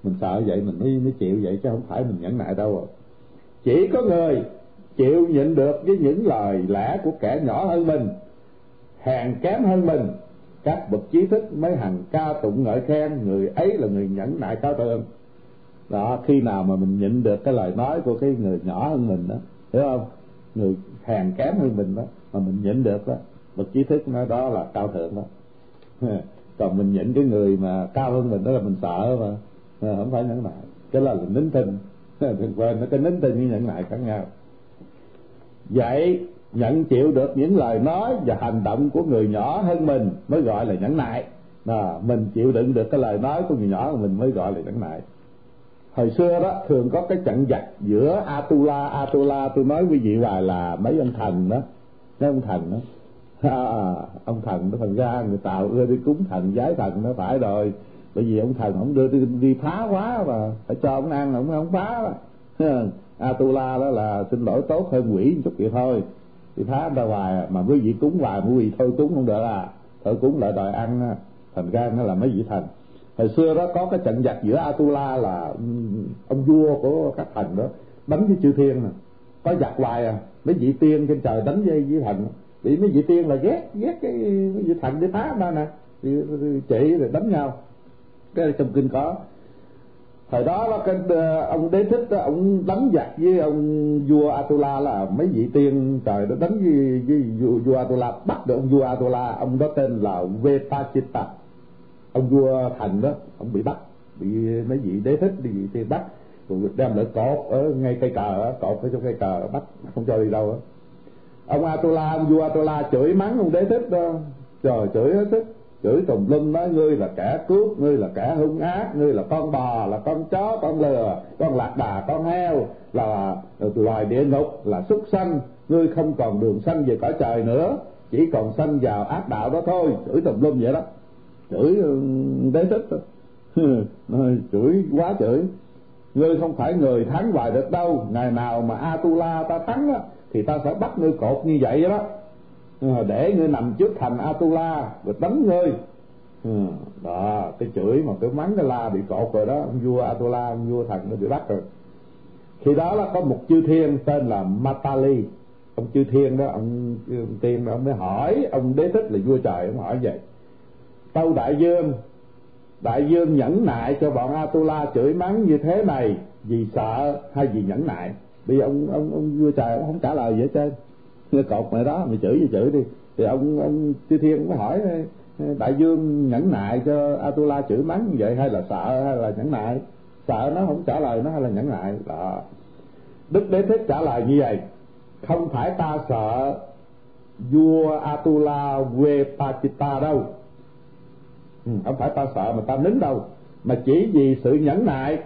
Mình sợ vậy mình mới mới chịu vậy chứ không phải mình nhẫn nại đâu rồi chỉ có người chịu nhịn được với những lời lẽ của kẻ nhỏ hơn mình hèn kém hơn mình các bậc trí thức mới hằng ca tụng ngợi khen người ấy là người nhẫn nại cao thượng. Đó khi nào mà mình nhịn được cái lời nói của cái người nhỏ hơn mình đó hiểu không? Người hèn kém hơn mình đó mà mình nhịn được đó bậc trí thức nói đó là cao thượng đó. Còn mình nhịn cái người mà cao hơn mình đó là mình sợ mà à, không phải nhẫn nại. Cái là, là nín thinh đừng quên nó cái nín thinh như nhận lại khác nhau. Vậy nhận chịu được những lời nói và hành động của người nhỏ hơn mình mới gọi là nhẫn nại. À, mình chịu đựng được cái lời nói của người nhỏ của mình mới gọi là nhẫn nại. Hồi xưa đó thường có cái trận giặc giữa Atula. Atula tôi nói quý vị hoài là mấy ông thần đó. Mấy ông thần đó. À, ông thần nó thành ra người tạo ưa đi cúng thần giái thần nó phải rồi bởi vì ông thần ông đưa đi, đi phá quá mà phải cho ông ăn ông không phá Atula đó là xin lỗi tốt hơn quỷ một chút vậy thôi. Thì phá ra hoài mà quý vị cúng hoài quý vị thôi cúng không được à. Thôi cúng lại đòi ăn thành ra nó là mấy vị thần. Hồi xưa đó có cái trận giặc giữa Atula là ông vua của các thần đó đánh với chư thiên nè. Có giặc hoài à mấy vị tiên trên trời đánh với với thần. Bị mấy vị tiên là ghét ghét cái vị thần để phá ra nè. Thì, chỉ rồi đánh nhau cái trong kinh có. Thời đó là cái ờ, ông đế thích đó, ông đánh giặc với ông vua Atula là mấy vị tiên trời đó đánh với, với vua, vua Atula bắt được ông vua Atula. Ông đó tên là Vetachita ông vua thành đó ông bị bắt bị mấy vị đế thích đi vị tiên bắt. Rồi đem lại cột ở ngay cây cờ cột ở trong cây cờ bắt không cho đi đâu đó. ông Atula ông vua Atula chửi mắng ông đế thích đó. Trời chửi hết thích chửi tùm lum nói, ngươi là kẻ cướp, ngươi là kẻ hung ác, ngươi là con bò, là con chó, con lừa, con lạc đà, con heo, là loài địa ngục, là súc sanh. Ngươi không còn đường sanh về cõi trời nữa, chỉ còn sanh vào ác đạo đó thôi. Chửi tùm lum vậy đó. Chửi ừ, đế thích chửi quá chửi. Ngươi không phải người thắng hoài được đâu. Ngày nào mà atula ta thắng á, thì ta sẽ bắt ngươi cột như vậy đó. Ờ, để ngươi nằm trước thành atula rồi đánh ngươi. Ừ, đó cái chửi mà cái mắng cái la bị cột rồi đó ông vua atula ông vua thần nó bị bắt rồi. Khi đó là có một chư thiên tên là matali. Ông chư thiên đó ông, ông tiên đó ông mới hỏi ông đế thích là vua trời ông hỏi vậy. Tâu đại dương đại dương nhẫn nại cho bọn atula chửi mắng như thế này vì sợ hay vì nhẫn nại? Bây giờ ông ông ông vua trời ông không trả lời gì hết nó cột mày đó mày chửi gì chửi đi. Thì ông ông chư thiên mới hỏi đại dương nhẫn nại cho atula chửi mắng như vậy hay là sợ hay là nhẫn nại? Sợ nó không trả lời nó hay là nhẫn nại? Đó. Đức đế thích trả lời như vậy không phải ta sợ vua atula vepachita đâu. Ừ, không phải ta sợ mà ta nín đâu. Mà chỉ vì sự nhẫn nại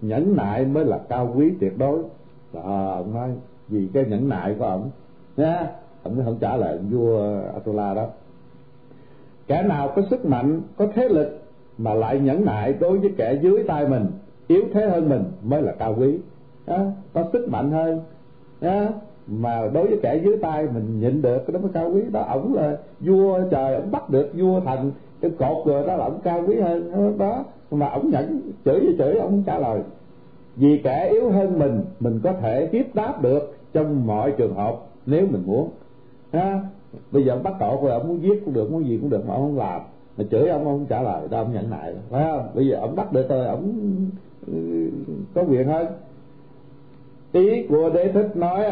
nhẫn nại mới là cao quý tuyệt đối. Đó ông nói vì cái nhẫn nại của ông nha ông không trả lời vua atula đó. Kẻ nào có sức mạnh có thế lực mà lại nhẫn nại đối với kẻ dưới tay mình yếu thế hơn mình mới là cao quý. Đó, có sức mạnh hơn đó, mà đối với kẻ dưới tay mình nhịn được cái đó mới cao quý. Đó ổng là vua trời ổng bắt được vua thành cái cột rồi đó là ổng cao quý hơn. Đó mà ổng nhẫn chửi với chửi ổng không trả lời. Vì kẻ yếu hơn mình mình có thể tiếp đáp được trong mọi trường hợp nếu mình muốn, ha, bây giờ ông bắt cậu rồi ông muốn giết cũng được, muốn gì cũng được, mà ông không làm. Mà chửi ông ông không trả lời đâu ông nhận lại. Phải không? Bây giờ ông bắt được rồi, ông ừ, có quyền hơn. Ý của đế thích nói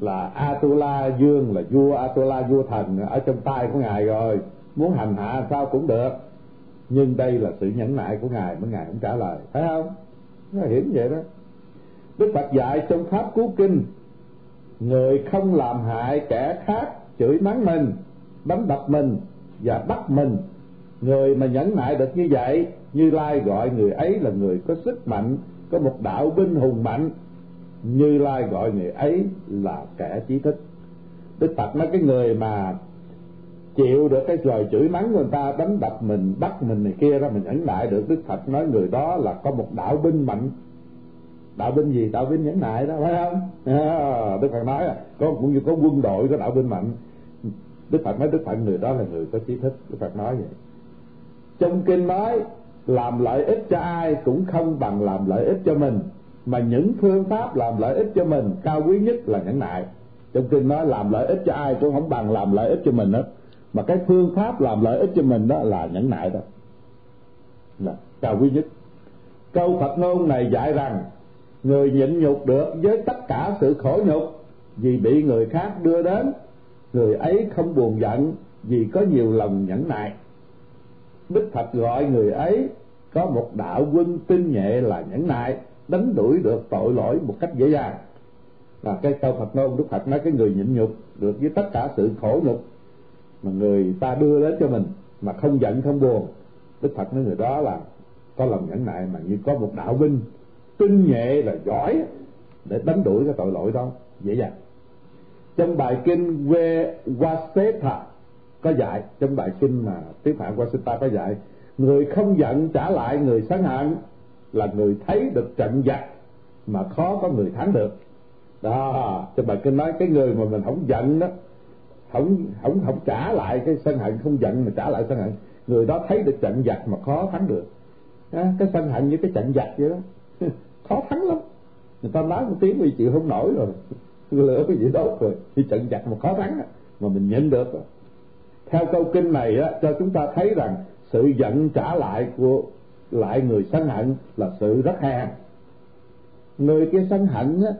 là Atula Dương, là vua Atula, vua thần, ở trong tay của ngài rồi. Muốn hành hạ sao cũng được. Nhưng đây là sự nhẫn nại của ngài, mà ngài không trả lời. Phải không? Nó hiểm vậy đó. Đức Phật dạy trong pháp cứu kinh người không làm hại kẻ khác chửi mắng mình, đánh đập mình và bắt mình. Người mà nhẫn nại được như vậy, như lai gọi người ấy là người có sức mạnh, có một đạo binh hùng mạnh. Như lai gọi người ấy là kẻ trí thức. Đức phật nói cái người mà chịu được cái lời chửi mắng của người ta, đánh đập mình, bắt mình này kia ra mình nhẫn nại được, đức phật nói người đó là có một đạo binh mạnh đạo binh gì? Đạo binh nhẫn nại đó phải không? À, đức phật nói có cũng như có quân đội có đạo binh mạnh. Đức phật nói đức phật người đó là người có trí thức. Đức phật nói vậy. Trong kinh nói làm lợi ích cho ai cũng không bằng làm lợi ích cho mình. Mà những phương pháp làm lợi ích cho mình cao quý nhất là nhẫn nại. Trong kinh nói làm lợi ích cho ai cũng không bằng làm lợi ích cho mình hết. Mà cái phương pháp làm lợi ích cho mình đó là nhẫn nại đó. Là cao quý nhất. Câu Phật ngôn này dạy rằng người nhịn nhục được với tất cả sự khổ nhục. Vì bị người khác đưa đến, người ấy không buồn giận vì có nhiều lòng nhẫn nại. Đức phật gọi người ấy có một đạo quân tinh nhẹ là nhẫn nại, đánh đuổi được tội lỗi một cách dễ dàng. Là cái câu Phật ngôn Đức Phật nói, cái người nhịn nhục được với tất cả sự khổ nhục mà người ta đưa đến cho mình mà không giận, không buồn. Đức Phật nói người đó là có lòng nhẫn nại mà như có một đạo binh tinh nhẹ là giỏi để đánh đuổi cái tội lỗi đó. Dễ dàng. Trong bài kinh về Wasetha có dạy trong bài kinh mà tiếng Phạn Waseta có dạy người không giận trả lại người sáng hạn là người thấy được trận giặc mà khó có người thắng được. Đó trong bài kinh nói cái người mà mình không giận đó không không không trả lại cái sân hận không giận mà trả lại sân hận người đó thấy được trận giặc mà khó thắng được. À, cái sân hận như cái trận giặc vậy đó. khó thắng lắm. Người ta nói một tiếng vì chịu không nổi rồi. Lửa cái gì đốt rồi thì trận giặc mà khó thắng mà mình nhận được rồi theo câu kinh này á, cho chúng ta thấy rằng sự giận trả lại của lại người sân hận là sự rất hèn. Người kia sân hận á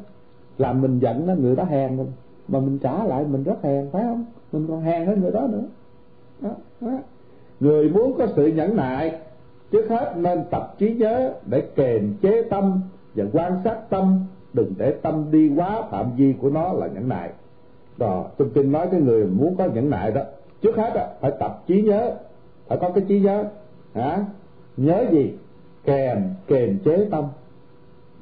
làm mình giận đó người đó hèn rồi mà mình trả lại mình rất hèn phải không? Mình còn hèn hơn người đó nữa. Đó, đó. người muốn có sự nhẫn nại trước hết nên tập trí nhớ để kềm chế tâm và quan sát tâm. Đừng để tâm đi quá phạm vi của nó là nhẫn nại. Đó trong kinh nói cái người muốn có nhẫn nại đó trước hết đó, phải tập trí nhớ. Phải có cái trí nhớ. Hả? Nhớ gì? Kèm kềm chế tâm.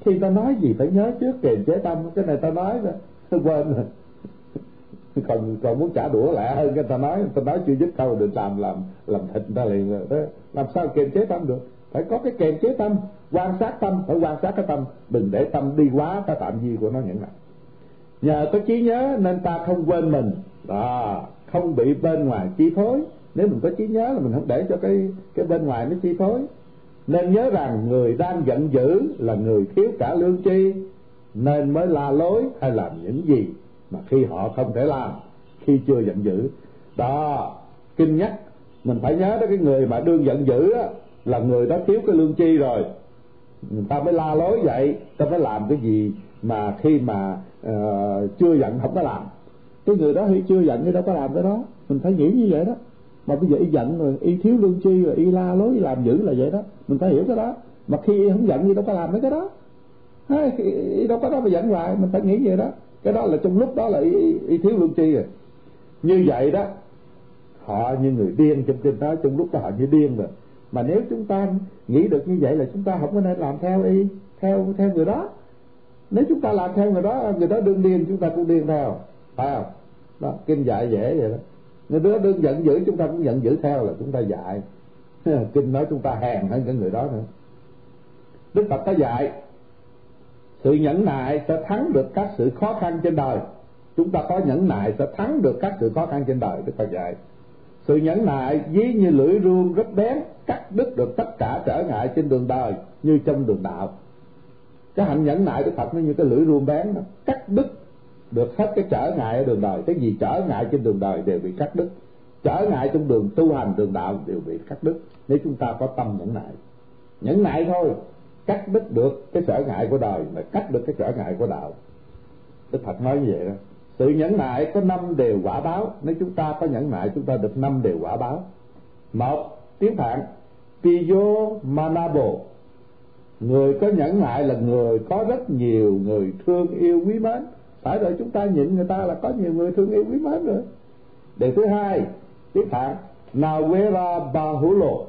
Khi ta nói gì phải nhớ trước kềm chế tâm cái này ta nói rồi quên rồi còn còn muốn trả đũa lẹ hơn cái ta nói ta nói chưa dứt câu được làm làm làm thịt ta liền. Rồi đó làm sao kềm chế tâm được? Phải có cái kềm chế tâm, quan sát tâm, phải quan sát cái tâm. Đừng để tâm đi quá cái tạm vi của nó những này nhờ có trí nhớ nên ta không quên mình. Đó, không bị bên ngoài chi phối. Nếu mình có trí nhớ là mình không để cho cái cái bên ngoài nó chi phối. Nên nhớ rằng người đang giận dữ là người thiếu cả lương tri nên mới la lối hay làm những gì mà khi họ không thể làm khi chưa giận dữ đó kinh nhắc mình phải nhớ đó cái người mà đương giận dữ á, là người đó thiếu cái lương chi rồi. Người ta mới la lối vậy ta phải làm cái gì mà khi mà uh, chưa giận không có làm. Cái người đó khi chưa giận thì đâu có làm cái đó. Mình phải nghĩ như vậy đó. Mà bây giờ y giận rồi y thiếu lương chi rồi y la lối làm dữ là vậy đó. Mình phải hiểu cái đó. Mà khi y không giận thì đâu có làm mấy cái đó. Y đâu có đó mà giận hoài. Mình phải nghĩ vậy đó cái đó là trong lúc đó là y, y, y thiếu lương tri rồi. Như vậy đó họ như người điên trong kinh nói trong lúc đó họ như điên rồi mà nếu chúng ta nghĩ được như vậy là chúng ta không có nên làm theo y theo theo người đó. Nếu chúng ta làm theo người đó người đó đương điên chúng ta cũng điên theo. Phải không? Đó kinh dạy dễ vậy đó. Người đó đương giận dữ chúng ta cũng giận dữ theo là chúng ta dạy. Kinh nói chúng ta hèn hơn cái người đó nữa. Đức phật có dạy sự nhẫn nại sẽ thắng được các sự khó khăn trên đời. Chúng ta có nhẫn nại sẽ thắng được các sự khó khăn trên đời, đức phật dạy. Sự nhẫn nại ví như lưỡi rương rất bén, cắt đứt được tất cả trở ngại trên đường đời, như trong đường đạo. Cái hạnh nhẫn nại đức phật nó như cái lưỡi rương bén nó cắt đứt được hết cái trở ngại ở đường đời. Cái gì trở ngại trên đường đời đều bị cắt đứt. Trở ngại trong đường tu hành, đường đạo đều bị cắt đứt. Nếu chúng ta có tâm nhẫn nại nhẫn nại thôi cắt đứt được cái trở ngại của đời mà cắt được cái trở ngại của đạo. Đức phật nói như vậy đó. Sự nhẫn nại có năm đều quả báo. Nếu chúng ta có nhẫn nại, chúng ta được năm đều quả báo. Một, tiếng phạn. Piyo manabo người có nhẫn nại là người có rất nhiều người thương yêu quý mến. Phải rồi chúng ta nhịn người ta là có nhiều người thương yêu quý mến rồi. Đề thứ hai, tiếng phạn. Nawera bahulo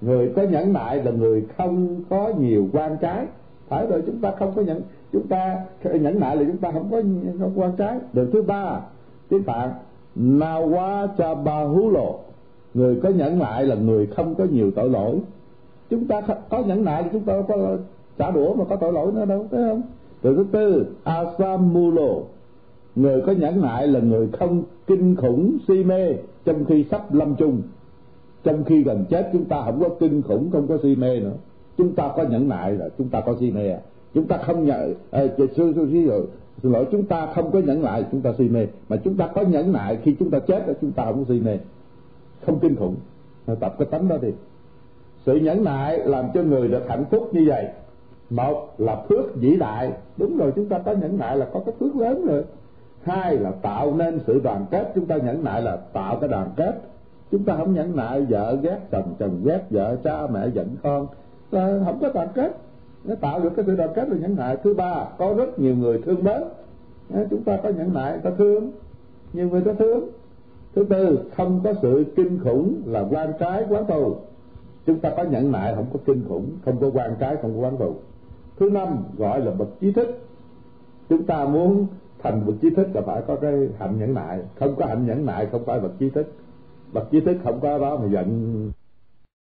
người có nhẫn nại là người không có nhiều quan trái. Phải rồi chúng ta không có nhẫn, chúng ta nhẫn nại là chúng ta không có, không quan trái. Điều thứ ba, tiếng phạn nawachabahulo người có nhẫn nại là người không có nhiều tội lỗi. Chúng ta có nhẫn nại thì chúng ta có trả đũa mà có tội lỗi nữa đâu, thấy không? Điều thứ tư asamulo người có nhẫn nại là người không kinh khủng si mê trong khi sắp lâm chung trong khi gần chết chúng ta không có kinh khủng không có si mê nữa. Chúng ta có nhẫn nại là chúng ta có si mê. À chúng ta không nhận à, sư sư sư xin lỗi chúng ta không có nhẫn nại chúng ta si mê. Mà chúng ta có nhẫn nại khi chúng ta chết chúng ta không si mê. Không kinh khủng. Tập cái tánh đó đi. Sự nhẫn nại làm cho người được hạnh phúc như vậy. Một là phước vĩ đại. Đúng rồi chúng ta có nhẫn nại là có cái phước lớn rồi. Hai là tạo nên sự đoàn kết. Chúng ta nhẫn nại là tạo cái đoàn kết chúng ta không nhẫn nại, vợ ghét chồng chồng ghét vợ, cha mẹ giận con. Ta không có đoàn kết. Nó tạo được cái sự đoàn kết là nhẫn nại. Thứ ba, có rất nhiều người thương mến ờ, chúng ta có nhẫn nại, ta thương. Nhiều người ta thương. Thứ tư, không có sự kinh khủng là quan trái, quán thù. Chúng ta có nhẫn nại, không có kinh khủng. Không có quan trái, không có quán thù. Thứ năm, gọi là bậc trí thức. Chúng ta muốn thành bậc trí thức là phải có cái hạnh nhẫn nại. Không có hạnh nhẫn nại, không phải bậc trí thức. bậc trí thức không có đó mà giận